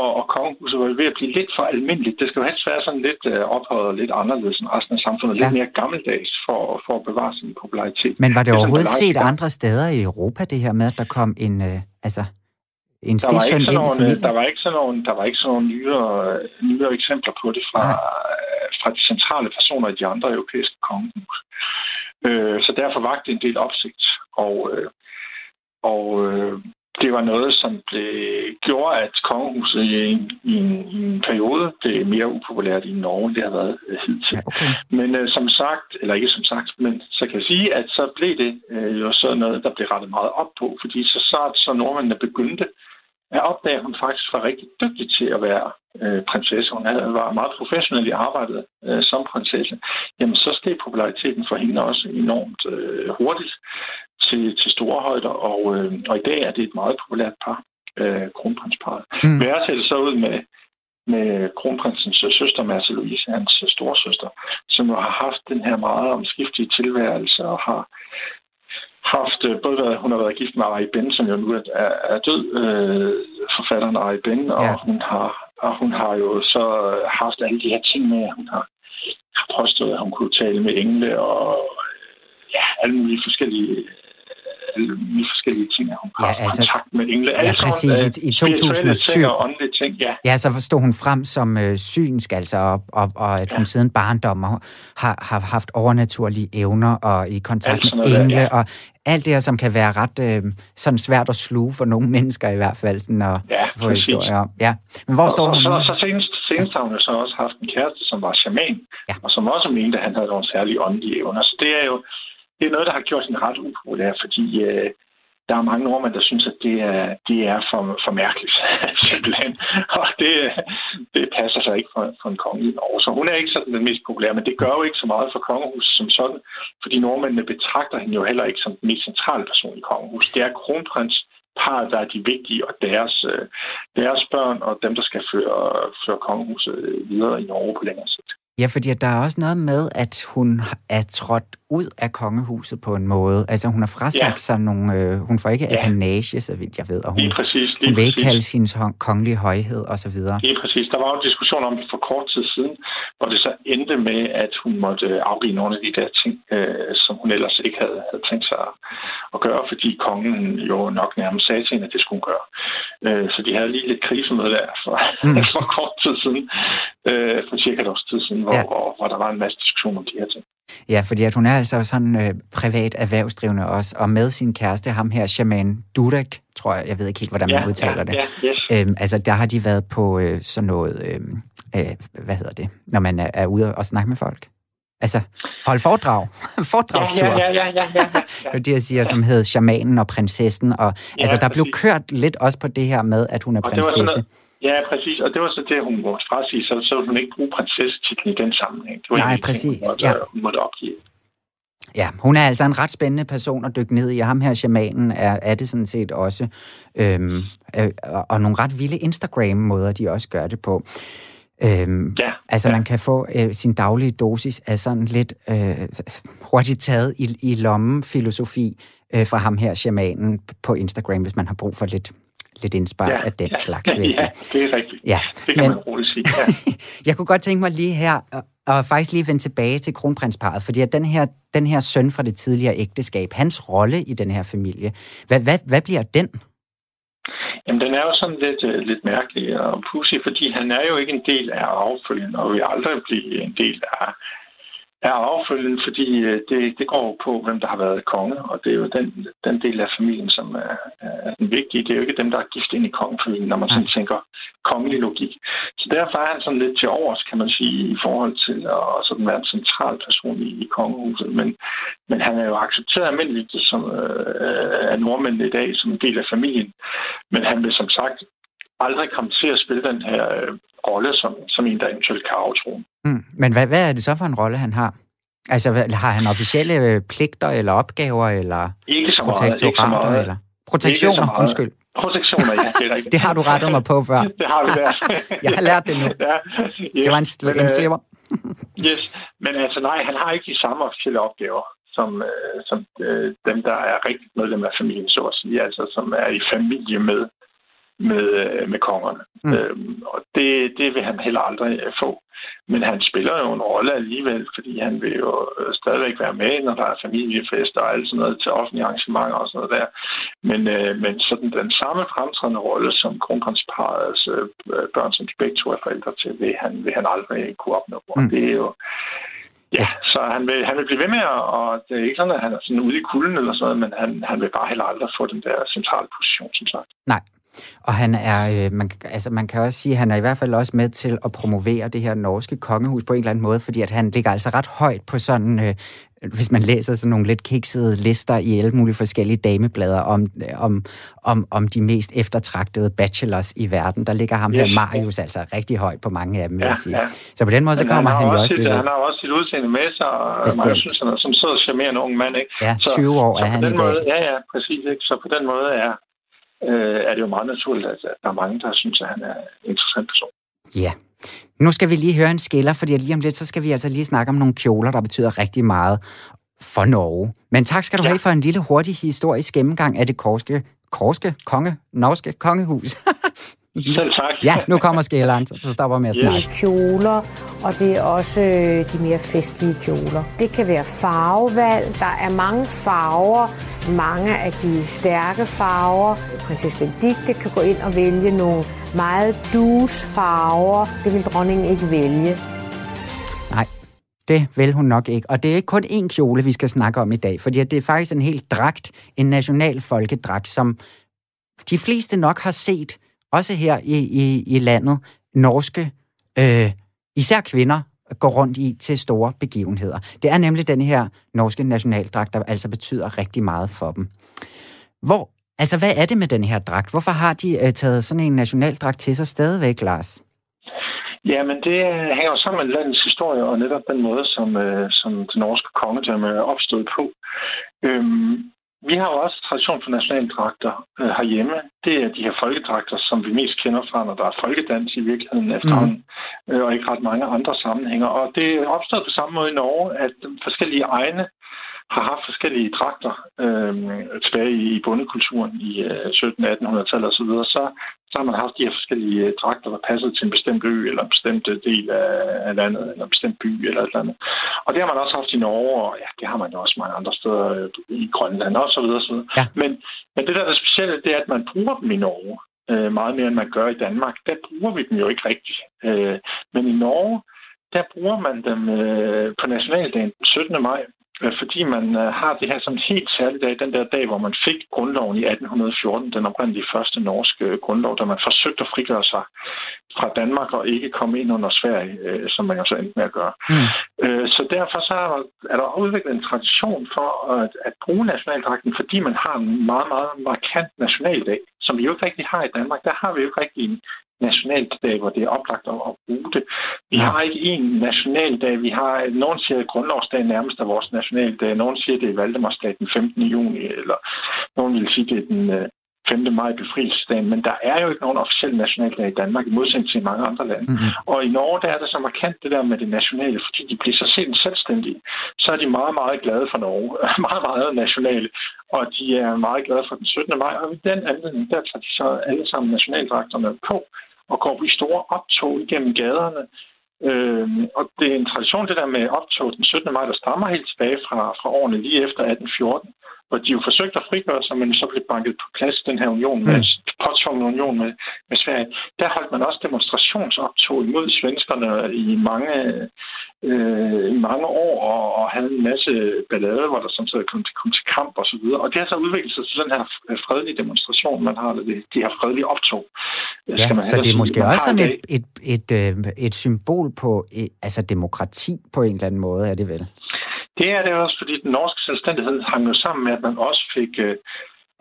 og, og kongehuset var ved at blive lidt for almindeligt. Det skal jo helst være sådan lidt øh, ophøjet og lidt anderledes end resten af samfundet, Ja. lidt mere gammeldags for, for at bevare sin popularitet. Men var det sådan overhovedet en set balance. andre steder i Europa, det her med, at der kom en, øh, altså, en Der var, ikke sådan nogle, familien? der var ikke sådan nogle, der var ikke sådan nogle nyere, nyere eksempler på det fra, fra de centrale personer i de andre europæiske kongehus. Øh, så derfor vagte det en del opsigt. Og, øh, og øh, det var noget, som blev, gjorde, at kongehuset i en, i, en, i en periode blev mere upopulært i Norge, end det har været øh, hidtil. Okay. Men øh, som sagt, eller ikke som sagt, men så kan jeg sige, at så blev det øh, jo så noget, der blev rettet meget op på, fordi så snart så nordmændene begyndte at opdage, at hun faktisk var rigtig dygtig til at være øh, prinsesse. Hun havde, var meget professionel i arbejdet øh, som prinsesse. Jamen, så steg populariteten for hende også enormt øh, hurtigt til, til store højder, og, øh, og i dag er det et meget populært par, øh, kronprinsparet. Mm. Værre ser det så ud med, med kronprinsens søster, Mærta Louise, hans storsøster, som jo har haft den her meget omskiftige tilværelse og har haft, øh, både været, hun har været gift med Ari Ben, som jo nu er, er, død, øh, forfatteren Ari Ben, og, Ja. hun har, og hun har jo så haft alle de her ting med, hun har, har påstået, at hun kunne tale med engle og ja, alle mulige forskellige alle mulige forskellige ting, at hun har Ja, altså- kontakt med engle. Ja, Alle sådan, præcis. øh, I- i spirituelle 2007. ting og åndelige ting, ja. Ja, så stod hun frem som øh, synsk, altså, og, og, og at hun siden barndom har, har haft overnaturlige evner og i kontakt Alt sådan med noget der, engle, ja. og alt det her, som kan være ret øh, sådan svært at sluge for nogle mennesker i hvert fald, når Ja, få historier om. Ja, men hvor står og, hun og så, så senest, senest har hun jo så også haft en kæreste, som var shaman, ja. og som også mente, at han havde nogle særlige åndelige evner. Så det er jo det er noget, der har gjort den ret upopulær, fordi øh, der er mange nordmænd, der synes, at det er, det er for, for mærkeligt, simpelthen. Og det, det passer sig ikke for, for en konge i Norge. Så hun er ikke sådan den mest populære, men det gør jo ikke så meget for kongehuset som sådan, fordi nordmændene betragter hende jo heller ikke som den mest centrale person i kongehuset. Det er kronprins, par, der er de vigtige, og deres, øh, deres børn, og dem, der skal føre, føre kongehuset videre i Norge på længere sigt. Ja, fordi der er også noget med, at hun er trådt ud af kongehuset på en måde. Altså, hun har frasagt ja. sig nogle... Øh, hun får ikke ja. apanage, så vidt jeg ved, og hun, lige præcis, lige hun vil ikke kalde sin kongelige højhed og så videre. Lige præcis. Der var jo en diskussion om det for kort tid siden, hvor det så endte med, at hun måtte afgive nogle af de der ting, øh, som hun ellers ikke havde, havde tænkt sig at gøre, fordi kongen jo nok nærmest sagde til hende, at det skulle hun gøre. Øh, så de havde lige lidt krise med der for, mm. for kort tid siden, øh, for cirka et års tid siden, hvor, ja. hvor, hvor der var en masse diskussion om de her ting. Ja, fordi at hun er altså sådan øh, privat erhvervsdrivende også, og med sin kæreste, ham her, Shaman Durek, tror jeg, jeg ved ikke helt, hvordan man ja, udtaler ja, det. Ja, yes. øhm, altså, der har de været på øh, sådan noget, øh, øh, hvad hedder det, når man er, er ude og snakke med folk. Altså, hold foredrag. Foredragstur. Ja, ja, ja, ja, ja, ja, det jeg siger, som hed Shamanen og prinsessen. Og, ja, altså, der blev kørt lidt også på det her med, at hun er prinsesse. Ja, præcis. Og det var så det, hun måtte frasige. Så, så hun ikke bruge prinsessetitlen i den sammenhæng. Det var Nej, præcis. Ting, hun måtte, ja. hun måtte opgive. Ja, hun er altså en ret spændende person at dykke ned i, og ham her, shamanen, er, er det sådan set også. Øhm, øh, og nogle ret vilde Instagram-måder, de også gør det på. Øhm, ja, altså, ja. man kan få øh, sin daglige dosis af sådan lidt øh, hurtigt taget i, i lommen filosofi øh, fra ham her, shamanen, på Instagram, hvis man har brug for lidt lidt indspark ja, af den ja, slags, jeg Ja, det er rigtigt. Ja. Det kan Men, man roligt sige. Ja. jeg kunne godt tænke mig lige her, og, og faktisk lige vende tilbage til kronprinsparet, fordi at den her, den her søn fra det tidligere ægteskab, hans rolle i den her familie, hvad, hvad, hvad bliver den? Jamen, den er jo sådan lidt, uh, lidt mærkelig og pussy, fordi han er jo ikke en del af affølgen, og vil aldrig blive en del af er affølgende, fordi øh, det, det går på, hvem der har været konge, og det er jo den, den del af familien, som er, er den vigtige. Det er jo ikke dem, der er gift ind i kongefamilien, når man sådan tænker kongelig logik. Så derfor er han sådan lidt til overs, kan man sige, i forhold til at sådan være en central person i, i kongehuset. Men, men han er jo accepteret almindeligt som, øh, af nordmændene i dag som en del af familien. Men han vil som sagt aldrig komme til at spille den her øh, rolle som, som en, der eventuelt kan aftroen. Mm. Men hvad, hvad er det så for en rolle, han har? Altså, har han officielle øh, pligter eller opgaver, eller ikke så meget, ikke så meget. eller protektioner, undskyld. Protektioner, ja, det er rigtigt. det har du rettet mig på før. det har vi lært. jeg har lært det nu. Ja, yes. Det var en, sl- men, en slipper. yes, men altså nej, han har ikke de samme officielle opgaver som, øh, som øh, dem, der er rigtigt medlem af familien, så at sige, altså som er i familie med med, øh, med kongerne. Mm. Øhm, og det, det vil han heller aldrig øh, få. Men han spiller jo en rolle alligevel, fordi han vil jo øh, stadigvæk være med, når der er familiefester og alt sådan noget til offentlige arrangementer og sådan noget der. Men, øh, men sådan den samme fremtrædende rolle som kronprinsparets øh, børn, som begge to er forældre til, vil han, vil han aldrig kunne opnå. Mm. Og det er jo Ja, så han vil, han vil blive ved med, og det er ikke sådan, at han er sådan ude i kulden eller sådan noget, men han, han vil bare heller aldrig få den der centrale position, som sagt. Nej, og han er, øh, man, altså man kan også sige, at han er i hvert fald også med til at promovere det her norske kongehus på en eller anden måde, fordi at han ligger altså ret højt på sådan, øh, hvis man læser sådan nogle lidt kiksede lister i alle mulige forskellige dameblader om, om, om, om de mest eftertragtede bachelors i verden. Der ligger ham yes. her Marius altså rigtig højt på mange af dem, vil jeg sige. Ja. Så på den måde, så kommer han, han jo også lidt... Han har også sit udseende med sig, og Bestemt. synes, han er som så charmerende ung mand, ikke? Ja, 20 år så, er så han i dag. Måde, ja, ja, præcis. Ikke? Så på den måde er, øh, er det jo meget naturligt, at der er mange, der synes, at han er en interessant person. Ja. Nu skal vi lige høre en skiller, fordi lige om lidt, så skal vi altså lige snakke om nogle kjoler, der betyder rigtig meget for Norge. Men tak skal du ja. have for en lille hurtig historisk gennemgang af det korske, korske, konge, norske kongehus. Selv tak. Ja, nu kommer skilleren, så stopper med at snakke. Det er kjoler, og det er også øh, de mere festlige kjoler. Det kan være farvevalg. Der er mange farver, mange af de stærke farver. Prinsesse Benedikte kan gå ind og vælge nogle meget dus farver. Det vil dronningen ikke vælge. Nej, det vil hun nok ikke. Og det er ikke kun én kjole, vi skal snakke om i dag, fordi det er faktisk en helt dragt, en national folkedragt, som de fleste nok har set, også her i, i, i landet, norske øh, især kvinder går rundt i til store begivenheder. Det er nemlig den her norske nationaldragt, der altså betyder rigtig meget for dem. Hvor, altså hvad er det med den her dragt? Hvorfor har de øh, taget sådan en nationaldragt til sig stadigvæk, Lars? Ja, men det øh, hænger jo sammen med landets historie, og netop den måde, som, øh, som det norske kongedømme er opstået på. Øhm, vi har jo også tradition for nationaldragter øh, herhjemme. Det er de her folkedragter, som vi mest kender fra, når der er folkedans i virkeligheden efterhånden, mm. øh, og ikke ret mange andre sammenhænger. Og det opstået på samme måde i Norge, at forskellige egne har haft forskellige dragter øh, tilbage i bondekulturen i øh, 1700-1800-tallet osv., så, så, så har man haft de her forskellige øh, dragter, der passede til en bestemt ø, eller en bestemt øh, del af, landet, eller en bestemt by, eller et eller andet. Og det har man også haft i Norge, og ja, det har man jo også mange andre steder øh, i Grønland, og så videre, og så videre. Ja. Men, men det der er specielle, det er, at man bruger dem i Norge øh, meget mere, end man gør i Danmark. Der bruger vi dem jo ikke rigtigt. Øh, men i Norge, der bruger man dem øh, på nationaldagen den 17. maj, Øh, fordi man øh, har det her som en helt særlig dag, den der dag, hvor man fik grundloven i 1814, den oprindelige første norske øh, grundlov, da man forsøgte at frigøre sig fra Danmark og ikke komme ind under Sverige, som man jo så endte med at gøre. Mm. Så derfor så er der udviklet en tradition for at, at bruge nationaldragten, fordi man har en meget, meget markant nationaldag, som vi jo ikke rigtig har i Danmark. Der har vi jo ikke rigtig en nationaldag, hvor det er oplagt at, at bruge det. Vi ja. har ikke en nationaldag. Vi har, nogen siger, at grundlovsdagen nærmest er vores nationaldag. Nogen siger, at det er Valdemarsdag den 15. juni, eller nogen vil sige, at det er den 5. Øh, maj befrielsesdagen, men der er jo ikke nogen officiel nationaldag i Danmark, i modsætning til mange andre lande. Mm-hmm. Og i Norge, der er det så markant det der med det nationale, fordi de bliver så sent selvstændige, så er de meget, meget glade for Norge. meget, meget nationale. Og de er meget glade for den 17. maj, og i den anledning, der tager de så alle sammen nationaldragterne på og går i store optog igennem gaderne. Øh, og det er en tradition, det der med optog den 17. maj, der stammer helt tilbage fra, fra årene lige efter 1814, hvor de jo forsøgte at frigøre sig, men så blev banket på plads den her union med, mm. påtvunget union med, med Sverige. Der holdt man også demonstrationsoptog imod svenskerne i mange øh, i mange år og, og havde en masse ballade, hvor der samtidig kom til, kom til kamp og så videre. Og det har så udviklet sig til den her fredelige demonstration, man har, det, de her fredelige optog. Ja, skal man så det er måske også sådan et, et, et, et, øh, et symbol på altså demokrati på en eller anden måde, er det vel? Det er det også, fordi den norske selvstændighed hang jo sammen med, at man også fik øh,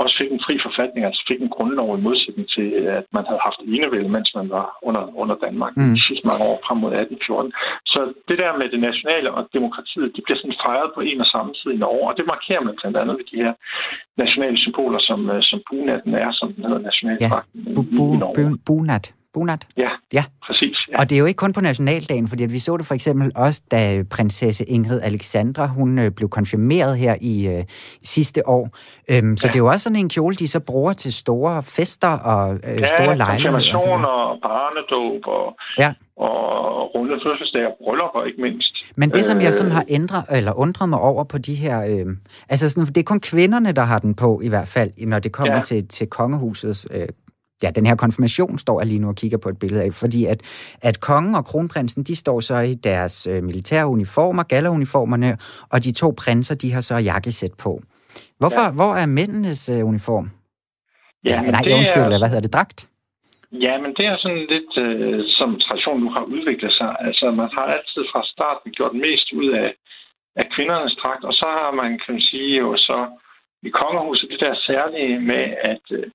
også fik en fri forfatning, altså fik en grundlov i modsætning til, at man havde haft enevælde, mens man var under, under Danmark mm. de sidste mange år frem mod 1814. Så det der med det nationale og demokratiet, det bliver sådan fejret på en og samme tid i Norge, og det markerer man blandt andet ved de her nationale symboler, som, øh, som bunatten er, som den hedder nationaldragten ja. bu- i Norge. Bunat. Bunat? Ja, ja. præcis. Ja. Og det er jo ikke kun på nationaldagen, fordi vi så det for eksempel også, da prinsesse Ingrid Alexandra, hun øh, blev konfirmeret her i øh, sidste år. Øhm, så ja. det er jo også sådan en kjole, de så bruger til store fester og øh, ja, store lejligheder. Ja, konfirmationer, barnedåb og, ja. og runde fødselsdage og bryllupper, ikke mindst. Men det, som jeg sådan øh. har ændret, eller undret mig over på de her... Øh, altså sådan, det er kun kvinderne, der har den på, i hvert fald, når det kommer ja. til, til kongehusets øh, ja, den her konfirmation står jeg lige nu og kigger på et billede af, fordi at, at kongen og kronprinsen, de står så i deres øh, militære uniformer, galleruniformerne, og de to prinser, de har så jakkesæt på. Hvorfor, ja. Hvor er mændenes øh, uniform? Ja, nej, nej, undskyld, er... hvad hedder det, dragt? Ja, men det er sådan lidt, øh, som tradition nu har udviklet sig. Altså, man har altid fra starten gjort mest ud af, af kvindernes dragt, og så har man, kan man sige, jo så i kongehuset det der særlige med, at, øh,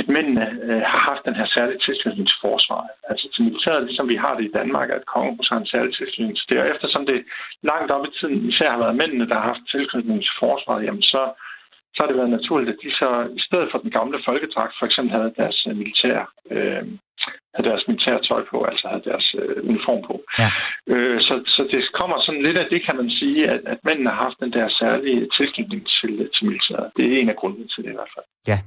at mændene øh, har haft den her særlige tilknytning til forsvaret. Altså til militæret, ligesom vi har det i Danmark, at kongen har en særlig tilknytning til det. Og eftersom det langt op i tiden især har været mændene, der har haft tilknytning til forsvaret, jamen så, så har det været naturligt, at de så i stedet for den gamle folkedragt for eksempel havde deres øh, militær øh, havde deres militærtøj på, altså havde deres øh, uniform på. Ja. Øh, så, så det kommer sådan lidt af det, kan man sige, at, at mændene har haft den der særlige tilknytning til, til militæret. Det er en af grundene til det i hvert fald. Ja,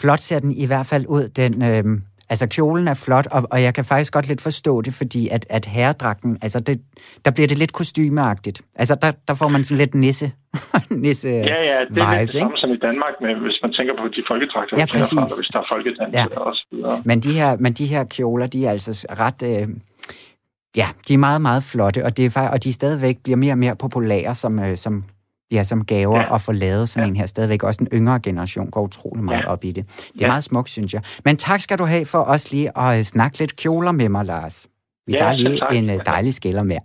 flot ser den i hvert fald ud, den... Øh... Altså, kjolen er flot, og, og jeg kan faktisk godt lidt forstå det, fordi at, at herredragten, altså, det, der bliver det lidt kostymeagtigt. Altså, der, der får man sådan lidt nisse, nisse Ja, ja, det er vibes, lidt det samme som i Danmark, med, hvis man tænker på de folkedragter, ja, præcis. Fra, hvis der er folkedans ja. og så videre. Men de, her, men de her kjoler, de er altså ret... Øh, ja, de er meget, meget flotte, og, det er, og de stadigvæk bliver mere og mere populære som, øh, som ja, som gaver ja. at få lavet sådan ja. en her. Stadigvæk også den yngre generation går utrolig meget ja. op i det. Det er ja. meget smukt, synes jeg. Men tak skal du have for os lige at øh, snakke lidt kjoler med mig, Lars. Vi tager lige en øh, dejlig skiller mere.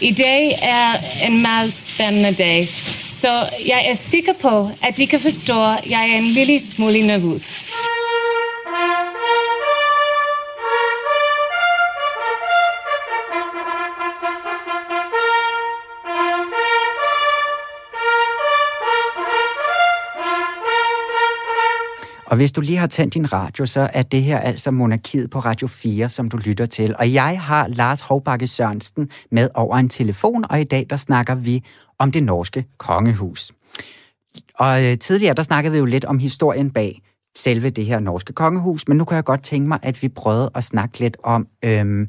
I dag er en meget spændende dag, så jeg er sikker på, at de kan forstå, at jeg er en lille smule nervøs. Og hvis du lige har tændt din radio, så er det her altså Monarkiet på Radio 4, som du lytter til. Og jeg har Lars Hovbakke Sørensen med over en telefon, og i dag der snakker vi om det norske kongehus. Og øh, tidligere der snakkede vi jo lidt om historien bag selve det her norske kongehus, men nu kan jeg godt tænke mig, at vi prøvede at snakke lidt om, øhm,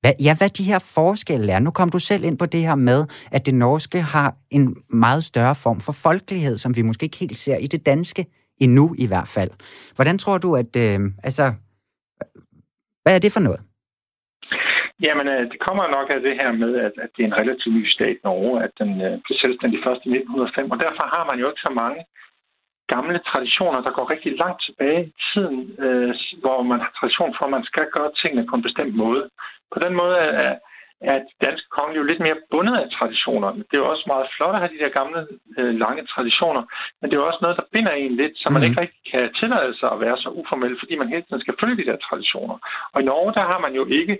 hvad, ja, hvad de her forskelle er. Nu kom du selv ind på det her med, at det norske har en meget større form for folkelighed, som vi måske ikke helt ser i det danske endnu i hvert fald. Hvordan tror du, at, øh, altså, hvad er det for noget? Jamen, øh, det kommer nok af det her med, at, at det er en relativt ny stat, Norge, at den øh, blev selvstændig først i 1905, og derfor har man jo ikke så mange gamle traditioner, der går rigtig langt tilbage i tiden, øh, hvor man har tradition for, at man skal gøre tingene på en bestemt måde. På den måde er, at danske konge jo lidt mere bundet af traditioner. Det er jo også meget flot at have de der gamle, øh, lange traditioner, men det er jo også noget, der binder en lidt, så man mm. ikke rigtig kan tillade sig at være så uformel, fordi man hele tiden skal følge de der traditioner. Og i Norge, der har man jo ikke,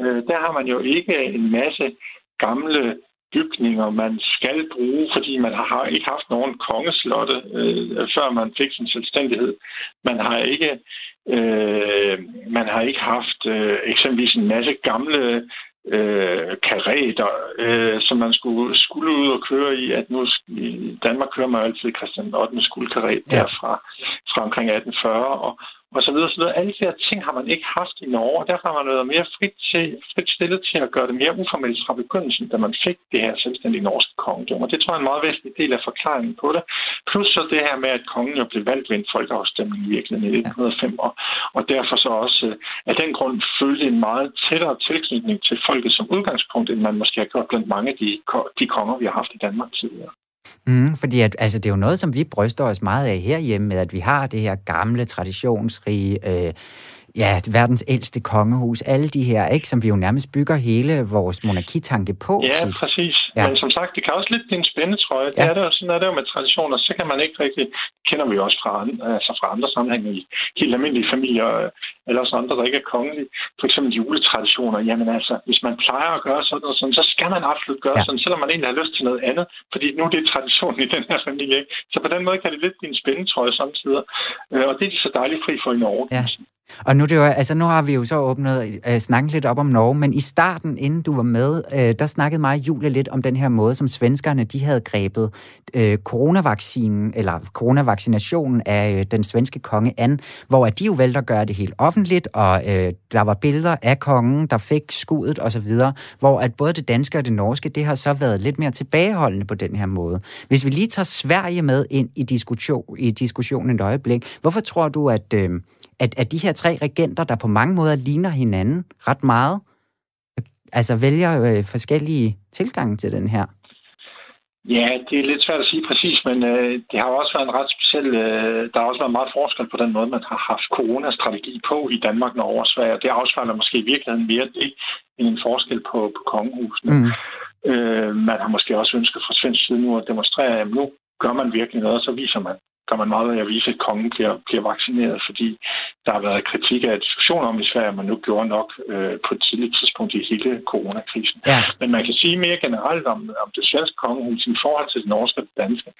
øh, der har man jo ikke en masse gamle bygninger, man skal bruge, fordi man har ikke haft nogen kongeslotte, øh, før man fik sin selvstændighed. Man har ikke, øh, man har ikke haft øh, eksempelvis en masse gamle øh, kareter, øh, som man skulle, skulle ud og køre i, at nu i Danmark kører man altid Christian 8. skulkaret ja. derfra fra omkring 1840, og, og så videre, så videre. Alle de her ting har man ikke haft i Norge, og derfor har man været mere frit, til, frit stillet til at gøre det mere uformelt fra begyndelsen, da man fik det her selvstændige norske kongedømme. Og det tror jeg er en meget væsentlig del af forklaringen på det. Plus så det her med, at kongen jo blev valgt ved en folkeafstemning i virkeligheden i 1905, og, og derfor så også øh, af den grund følte en meget tættere tilknytning til folket som udgangspunkt, end man måske har gjort blandt mange af de, de konger, vi har haft i Danmark tidligere. Mm, fordi at, altså, det er jo noget, som vi bryster os meget af herhjemme, med at vi har det her gamle, traditionsrige, øh, ja, verdens ældste kongehus, alle de her, ikke, som vi jo nærmest bygger hele vores monarkitanke på. Ja, tit. præcis. Ja. Men som sagt, det kan også lidt blive en spændetrøje. Ja. Det er det jo, sådan er det jo med traditioner. Så kan man ikke rigtig, kender vi også fra, altså fra andre sammenhænge i helt almindelige familier, øh, eller også andre, der ikke er kongelige. For eksempel juletraditioner. Jamen altså, hvis man plejer at gøre sådan og sådan, så skal man absolut gøre ja. sådan, selvom man egentlig har lyst til noget andet. Fordi nu er det tradition i den her familie. Ikke? Så på den måde kan det lidt blive en spændetrøje samtidig. Øh, og det er de så dejligt fri for i Norge. Ja. Og nu, det jo, altså, nu har vi jo så åbnet øh, snakket lidt op om Norge, men i starten, inden du var med, øh, der snakkede mig Julie lidt om den her måde, som svenskerne de havde grebet øh, coronavaccinen, eller coronavaccinationen af øh, den svenske konge an, hvor at de jo valgte at gøre det helt offentligt, og øh, der var billeder af kongen, der fik skuddet osv., hvor at både det danske og det norske, det har så været lidt mere tilbageholdende på den her måde. Hvis vi lige tager Sverige med ind i, diskussion, i diskussionen et øjeblik, hvorfor tror du, at, øh, at, at de her tre regenter, der på mange måder ligner hinanden ret meget, altså vælger øh, forskellige tilgange til den her? Ja, det er lidt svært at sige præcis, men øh, det har også været en ret speciel... Øh, der har også været meget forskel på den måde, man har haft coronastrategi på i Danmark, Norge og Sverige. Det afspejler måske i virkeligheden mere det, end en forskel på, på kongehusene. Mm. Øh, man har måske også ønsket fra svensk side nu at demonstrere, at nu gør man virkelig noget, og så viser man gør man meget af at vise, at kongen bliver, bliver vaccineret, fordi der har været kritik af diskussioner om i Sverige, at man nu gjorde nok øh, på et tidligt tidspunkt i hele coronakrisen. Ja. Men man kan sige mere generelt om, om det svenske kongehus i forhold til det norske og det danske.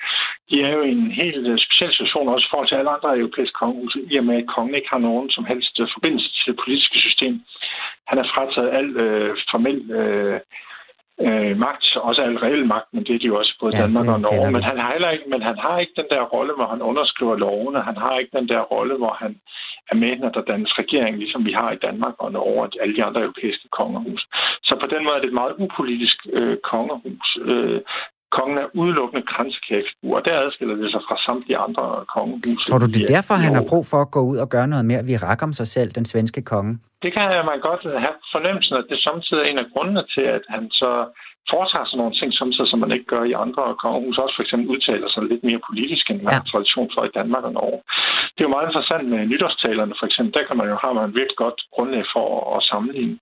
De er jo i en helt øh, speciel situation også i forhold til alle andre europæiske kongehus, i og med at kongen ikke har nogen som helst øh, forbindelse til det politiske system. Han er frataget al øh, formel øh, øh, magt, også al reel magt, men det er de jo også både ja, Danmark og Norge. Men han, har ikke, men han har ikke den der rolle, hvor han underskriver lovene. Han har ikke den der rolle, hvor han er med, når der dannes regering, ligesom vi har i Danmark og Norge og alle de andre europæiske kongehus. Så på den måde er det et meget upolitisk øh, kongehus. Øh, kongen er udelukkende grænsekægsbuer, og der adskiller det sig fra samtlige andre kongehus. Tror du, det er derfor, han har brug for at gå ud og gøre noget mere virak om sig selv, den svenske konge? Det kan man godt have fornemmelsen, at det samtidig er en af grundene til, at han så foretager sådan nogle ting, som, så, som man ikke gør i andre kongehus. Også for eksempel udtaler sig lidt mere politisk, end man ja. har tradition for i Danmark og Norge. Det er jo meget interessant med nytårstalerne, for eksempel. Der kan man jo have man virkelig godt grundlag for at sammenligne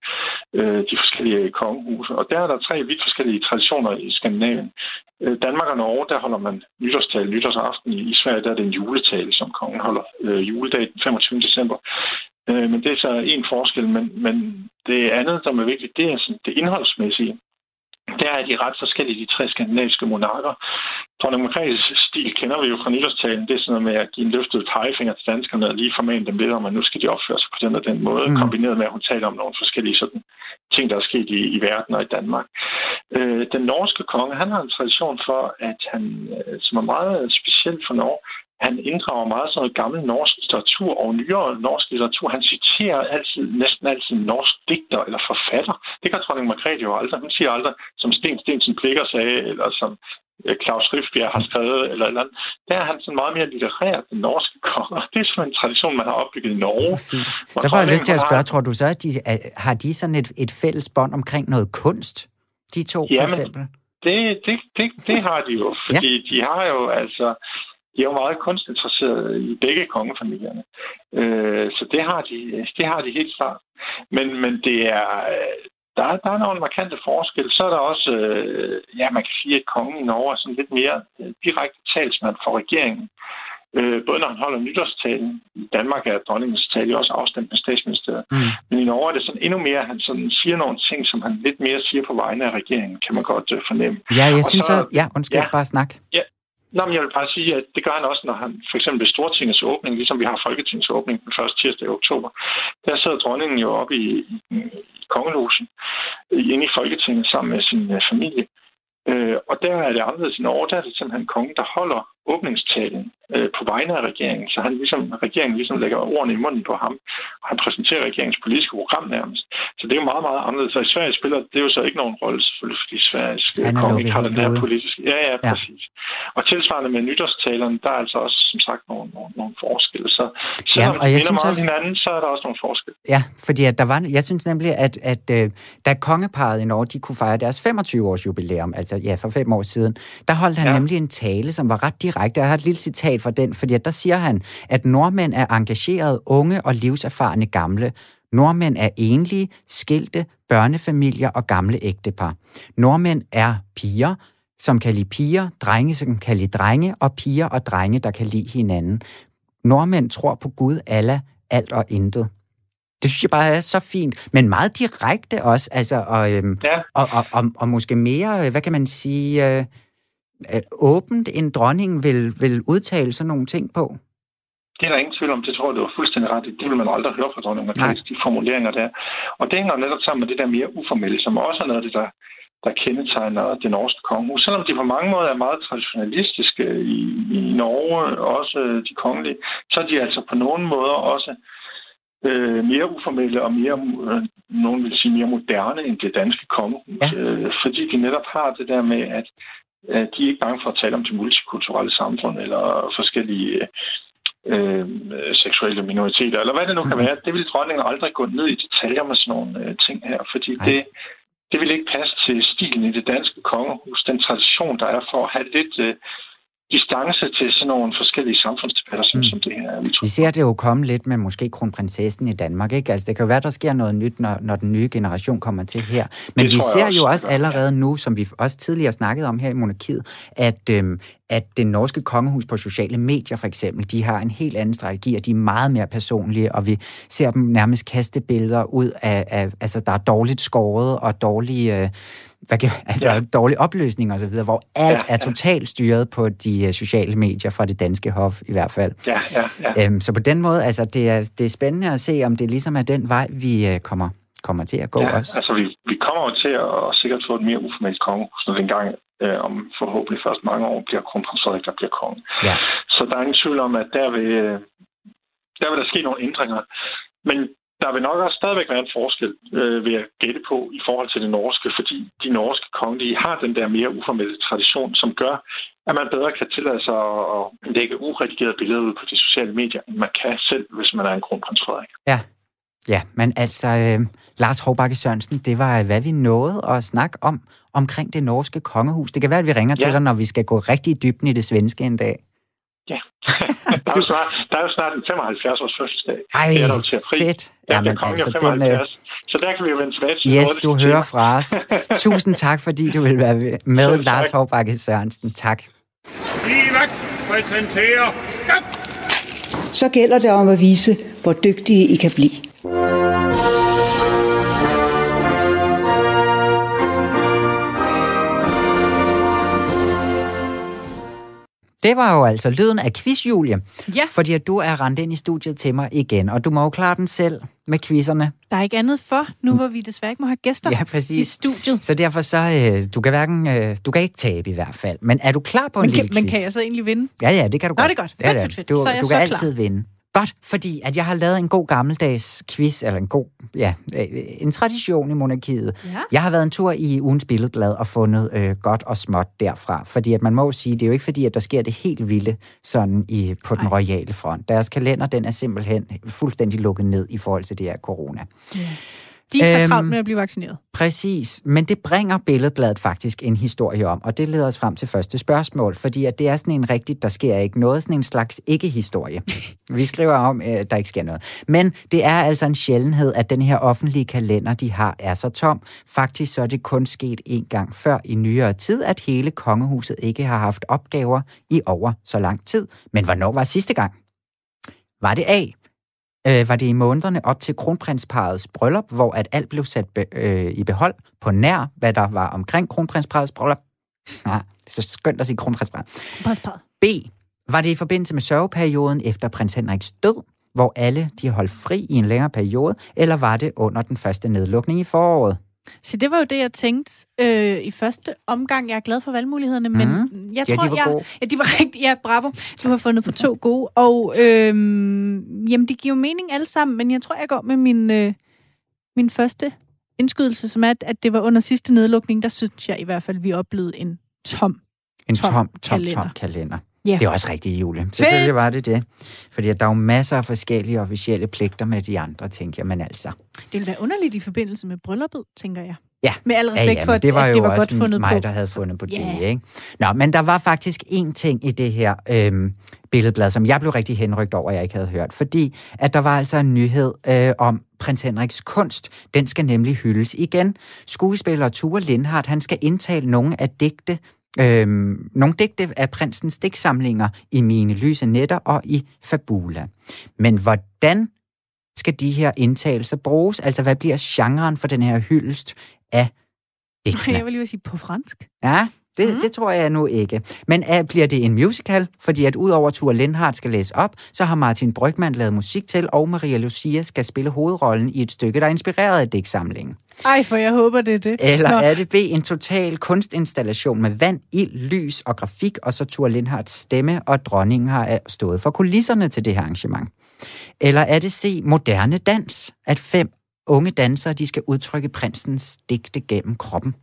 øh, de forskellige kongehuse. Og der er der tre vidt forskellige traditioner i Skandinavien. Øh, Danmark og Norge, der holder man nytårstal nytårsaften. I Sverige der er det en juletale, som kongen holder øh, juledag den 25. december. Øh, men det er så en forskel. Men, men det andet, som er vigtigt, det er sådan det indholdsmæssige. Der er de ret forskellige, de tre skandinaviske monarker. Dronning Margrethes stil kender vi jo fra nytårstalen. Det er sådan noget med at give en løftet pegefinger til danskerne og lige formane dem lidt om, at nu skal de opføre sig på den og den måde, mm. kombineret med, at hun taler om nogle forskellige sådan, ting, der er sket i, i verden og i Danmark. Øh, den norske konge, han har en tradition for, at han, øh, som er meget speciel for Norge, han inddrager meget sådan noget gammel norsk litteratur og nyere norsk litteratur. Han citerer altid, næsten altid norsk digter eller forfatter. Det kan dronning Margrethe jo aldrig. Hun siger aldrig, som Sten Stensen Plikker sagde, eller som øh, Claus Riffbjerg har skrevet, eller eller andet. Der er han sådan meget mere litterær, den norske konge. Det er sådan en tradition, man har opbygget i Norge. Så får jeg lyst til at spørge, tror du så, at de, har de sådan et, et fælles bånd omkring noget kunst? De to, for Jamen, eksempel? Det, det, det, det har de jo, fordi ja. de har jo altså de er jo meget kunstinteresserede i begge kongefamilierne. Øh, så det har, de, det har de helt klart. Men, men det er, der, der er nogle markante forskel. Så er der også, øh, ja, man kan sige, at kongen i Norge er sådan lidt mere øh, direkte talsmand for regeringen. Øh, både når han holder nytårstalen. I Danmark er dronningens tale også afstemt med statsministeriet. Mm. Men i Norge er det sådan endnu mere, at han sådan siger nogle ting, som han lidt mere siger på vegne af regeringen, kan man godt øh, fornemme. Ja, jeg Og synes så, Ja, undskyld, ja, bare snak. Ja, Nå, men jeg vil bare sige, at det gør han også, når han for eksempel ved Stortingets åbning, ligesom vi har Folketingets åbning den første tirsdag i oktober. Der sidder dronningen jo oppe i, i, i kongelosen, øh, inde i Folketinget sammen med sin øh, familie. Øh, og der er det anderledes end over, der er det simpelthen kongen, der holder åbningstalen øh, på vegne af regeringen. Så han ligesom, regeringen ligesom lægger ordene i munden på ham, og han præsenterer regeringens politiske program nærmest. Så det er jo meget, meget anderledes. Så i Sverige spiller det er jo så ikke nogen rolle, selvfølgelig, fordi Sveriges konge ikke har den der politiske... Ja, ja, ja, præcis. Og tilsvarende med nytårstalerne, der er altså også, som sagt, nogle, nogle, nogle forskelle. Så selvom ja, og jeg synes meget også... hinanden, så er der også nogle forskelle. Ja, fordi at der var, jeg synes nemlig, at, at øh, da kongeparet i Norge, de kunne fejre deres 25-års jubilæum, altså ja, for fem år siden, der holdt han ja. nemlig en tale, som var ret direkte direkte. Jeg har et lille citat fra den, fordi der siger han, at nordmænd er engagerede, unge og livserfarne gamle. Nordmænd er enlige, skilte, børnefamilier og gamle ægtepar. Nordmænd er piger, som kan lide piger, drenge, som kan lide drenge, og piger og drenge, der kan lide hinanden. Nordmænd tror på Gud, Allah, alt og intet. Det synes jeg bare er så fint, men meget direkte også, altså, og, øhm, ja. og, og, og, og måske mere, hvad kan man sige, øh, Øh, åbent, en dronning vil, vil udtale sådan nogle ting på? Det er der ingen tvivl om. Det tror jeg, det var fuldstændig ret. Det vil man aldrig høre fra dronning Margrethe, de formuleringer der. Og det hænger netop sammen med det der mere uformelle, som også er noget af det, der, der kendetegner det norske kongehus. Selvom de på mange måder er meget traditionalistiske i, i Norge, også de kongelige, så er de altså på nogle måder også øh, mere uformelle og mere, øh, nogen vil sige, mere moderne end det danske kongehus. Ja. Øh, fordi de netop har det der med, at Øh, de er ikke bange for at tale om det multikulturelle samfund eller forskellige øh, seksuelle minoriteter, eller hvad det nu kan mhm. være. Det vil dronningen aldrig gå ned i detaljer med sådan nogle øh, ting her, fordi det, det vil ikke passe til stilen i det danske kongehus, den tradition, der er for at have lidt øh, distance til sådan nogle forskellige samfundsdebatter, som, mm. som det her er. Vi ser det jo komme lidt med måske kronprinsessen i Danmark, ikke? Altså, det kan jo være, der sker noget nyt, når, når den nye generation kommer til her. Men det vi ser også, jo også allerede nu, som vi også tidligere snakkede om her i monarkiet, at, øhm, at det norske kongehus på sociale medier for eksempel, de har en helt anden strategi, og de er meget mere personlige, og vi ser dem nærmest kaste billeder ud af, af altså der er dårligt skåret og dårlige... Øh, hvad kan, altså ja. dårlig opløsning og så videre, hvor alt ja, er totalt styret på de uh, sociale medier fra det danske hof i hvert fald. Ja, ja, ja. Øhm, så på den måde, altså det er, det er spændende at se, om det ligesom er den vej, vi uh, kommer, kommer til at gå ja, også. altså vi, vi kommer jo til at sikkert få et mere uformelt kongehus, når det engang øh, om forhåbentlig først mange år bliver kronprins Frederik, der bliver konge. Ja. Så der er ingen tvivl om, at der vil, øh, der vil der ske nogle ændringer. Men der vil nok også stadigvæk være en forskel, øh, ved at gætte på, i forhold til det norske, fordi de norske kongelige har den der mere uformelle tradition, som gør, at man bedre kan tillade sig at lægge uredigerede billeder ud på de sociale medier, end man kan selv, hvis man er en kronprins Frederik. Ja, Ja, men altså, øh, Lars Håbakke Sørensen, det var, hvad vi nåede at snakke om omkring det norske kongehus. Det kan være, at vi ringer ja. til dig, når vi skal gå rigtig i dybden i det svenske en dag. Ja, der, er jo snart, der er jo snart en 75 års fødselsdag. Ej, det er der til april. fedt. Jamen, bliver kongen altså, altså, den, øh, 75. Så der kan vi jo vende tilbage til Yes, du hører fra os. Tusind tak, fordi du vil være med, Selv tak. Lars Håbakke Sørensen. Tak. Livak præsenterer... Ja. Så gælder det om at vise, hvor dygtige I kan blive. Det var jo altså lyden af quiz, Julie. Ja. Fordi at du er rendt ind i studiet til mig igen, og du må jo klare den selv med quizzerne. Der er ikke andet for, nu hvor vi desværre ikke må have gæster Ja, i studiet. Så derfor så, øh, du kan hverken, øh, du kan ikke tabe i hvert fald. Men er du klar på en Men lille kan, men quiz? kan jeg så egentlig vinde? Ja, ja, det kan du Nå, godt. det er godt. Fedt, ja. fedt, fedt. Du, Så er jeg du så kan klar. altid vinde. Godt, fordi at jeg har lavet en god gammeldags quiz, eller en god, ja, øh, en tradition i monarkiet. Ja. Jeg har været en tur i ugens billedblad og fundet øh, godt og småt derfra. Fordi at man må sige, det er jo ikke fordi, at der sker det helt vilde sådan i, på den royale front. Deres kalender, den er simpelthen fuldstændig lukket ned i forhold til det her corona. De har Øhm, travlt med at blive vaccineret. Præcis, men det bringer Billedbladet faktisk en historie om, og det leder os frem til første spørgsmål, fordi at det er sådan en rigtigt, der sker ikke noget, sådan en slags ikke-historie. Vi skriver om, at der ikke sker noget. Men det er altså en sjældenhed, at den her offentlige kalender, de har, er så tom. Faktisk så er det kun sket en gang før i nyere tid, at hele kongehuset ikke har haft opgaver i over så lang tid. Men hvornår var sidste gang? Var det A? Øh, var det i månederne op til kronprinsparets bryllup, hvor at alt blev sat be, øh, i behold på nær, hvad der var omkring kronprinsparets bryllup. Nej, det er så skønt at sige kronprinsparet. B. Var det i forbindelse med sørgeperioden efter prins Henriks død, hvor alle de holdt fri i en længere periode, eller var det under den første nedlukning i foråret? Så det var jo det, jeg tænkte øh, i første omgang. Jeg er glad for valgmulighederne, men Mhm. jeg Ja, tror, de var jeg, gode. Ja, de var rigtig... Ja, bravo. Du har fundet på to gode. Og øhm, jamen, de giver jo mening alle sammen, men jeg tror, jeg går med min, øh, min første indskydelse, som er, at- at det var under sidste nedlukning. Der synes jeg i hvert fald, vi oplevede en tom. En Tom tom, tom, kalender. tom kalender. Ja. Det er også rigtigt, Julie. Selvfølgelig var det det. Fordi at der er jo masser af forskellige officielle pligter med de andre, tænker jeg. Men altså, Det ville være underligt i forbindelse med brylluppet, tænker jeg. Ja. Med al Ja, respekt ja, for, men at det var at jo det var også godt fundet mig, på. der havde fundet på Ja. det, ikke? Nå, men der var faktisk en ting i det her øhm, billedblad, som jeg blev rigtig henrygt over, jeg ikke havde hørt. Fordi at der var altså en nyhed øh, om prins Henriks kunst. Den skal nemlig hyldes igen. Skuespiller Ture Lindhardt, han skal indtale nogle af digte, Øhm, nogle digte af prinsens digtsamlinger i Mine Lyse Netter og i Fabula. Men hvordan skal de her indtagelser bruges? Altså, hvad bliver genren for den her hyldest af digtene? Jeg vil lige sige på fransk. Ja, det, mm. det tror jeg nu ikke. Men uh, bliver det en musical? Fordi at udover Ture Lindhardt skal læse op, så har Martin Brygman lavet musik til, og Maria Lucia skal spille hovedrollen i et stykke, der er inspireret af digtsamlingen. Ej, for jeg håber, det er det. Eller Nå. er det B, en total kunstinstallation med vand, ild, lys og grafik, og så Ture Lindhardts stemme, og dronningen har stået for kulisserne til det her arrangement? Eller er det C, moderne dans, at fem unge dansere, de skal udtrykke prinsens digte gennem kroppen?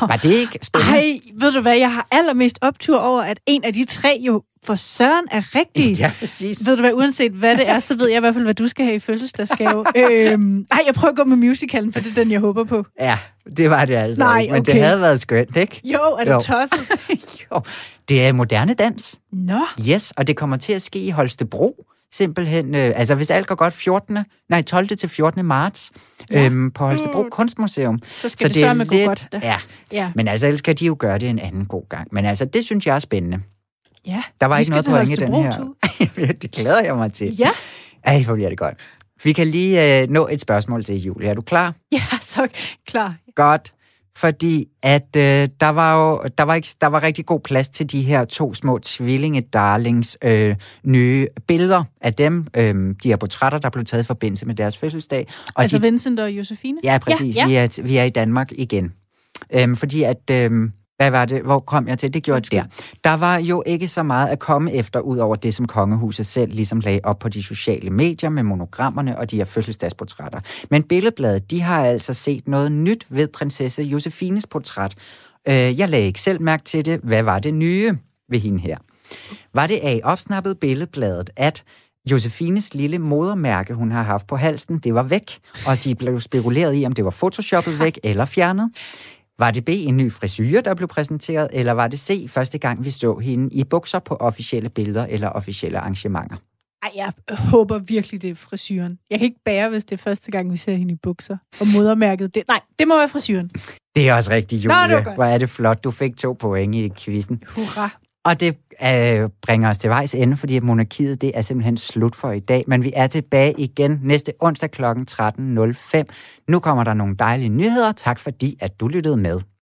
Var det ikke spændende? Ej, ved du hvad, jeg har allermest optur over, at en af de tre jo for søren er rigtig. Ja, præcis. Ved du hvad, uanset hvad det er, så ved jeg i hvert fald, hvad du skal have i fødselsdagsgave. øhm, ej, jeg prøver at gå med musicalen, for det er den, jeg håber på. Ja, det var det altså Nej, ikke, men okay. det havde været skønt, ikke? Jo, er du Jo. tosset? jo. Det er moderne dans. Nå, Yes, og det kommer til at ske i Holstebro. Simpelthen, øh, altså hvis alt går godt 14. Nej, 12. til 14. marts Ja. øhm, på Holstebro Mm. Kunstmuseum. så skal så det, sørme gå godt. Da. Ja, Ja. men altså ellers kan de jo gøre det en anden god gang. Men altså, det synes jeg er spændende. ja. Der var ikke noget point i den her. Det glæder jeg mig til. Ja, Ej, hvor bliver det godt. Vi kan lige øh, nå et spørgsmål til Julie. Er du klar? ja, så klar. Godt, fordi at øh, der var jo der var, ikke, der var rigtig god plads til de her to små tvillinge darlings øh, nye billeder af dem, øh, de her portrætter, der blev taget i forbindelse med deres fødselsdag. Og Altså de, Vincent og Josefine? ja, præcis. Ja, Vi, ja. er, vi er i Danmark igen. Øhm, fordi at... Øhm, hvad var det? Hvor kom jeg til? Det gjorde jeg der. Der var jo ikke så meget at komme efter, ud over det, som kongehuset selv ligesom lagde op på de sociale medier med monogrammerne og de her fødselsdagsportrætter. Men Billedbladet, de har altså set noget nyt ved prinsesse Josefines portræt. Øh, jeg lagde ikke selv mærke til det. Hvad var det nye ved hende her? Var det A, opsnappet Billedbladet, at Josefines lille modermærke, hun har haft på halsen, det var væk, og de blev spekuleret i, om det var photoshoppet væk eller fjernet. Var det B, en ny frisyr, der blev præsenteret, eller var det C, første gang vi så hende i bukser på officielle billeder eller officielle arrangementer? Ej, jeg håber virkelig, det er frisyren. Jeg kan ikke bære, hvis det er første gang, vi ser hende i bukser. Og modermærket, det... Nej, det må være frisyren. Det er også rigtigt, Julie. Nå, det var Hvor er det flot. Du fik to point i quizzen. Hurra. Og det øh, bringer os til vejs ende, fordi monarkiet det er simpelthen slut for i dag. Men vi er tilbage igen næste onsdag kl. 13.05. Nu kommer der nogle dejlige nyheder. Tak fordi, at du lyttede med.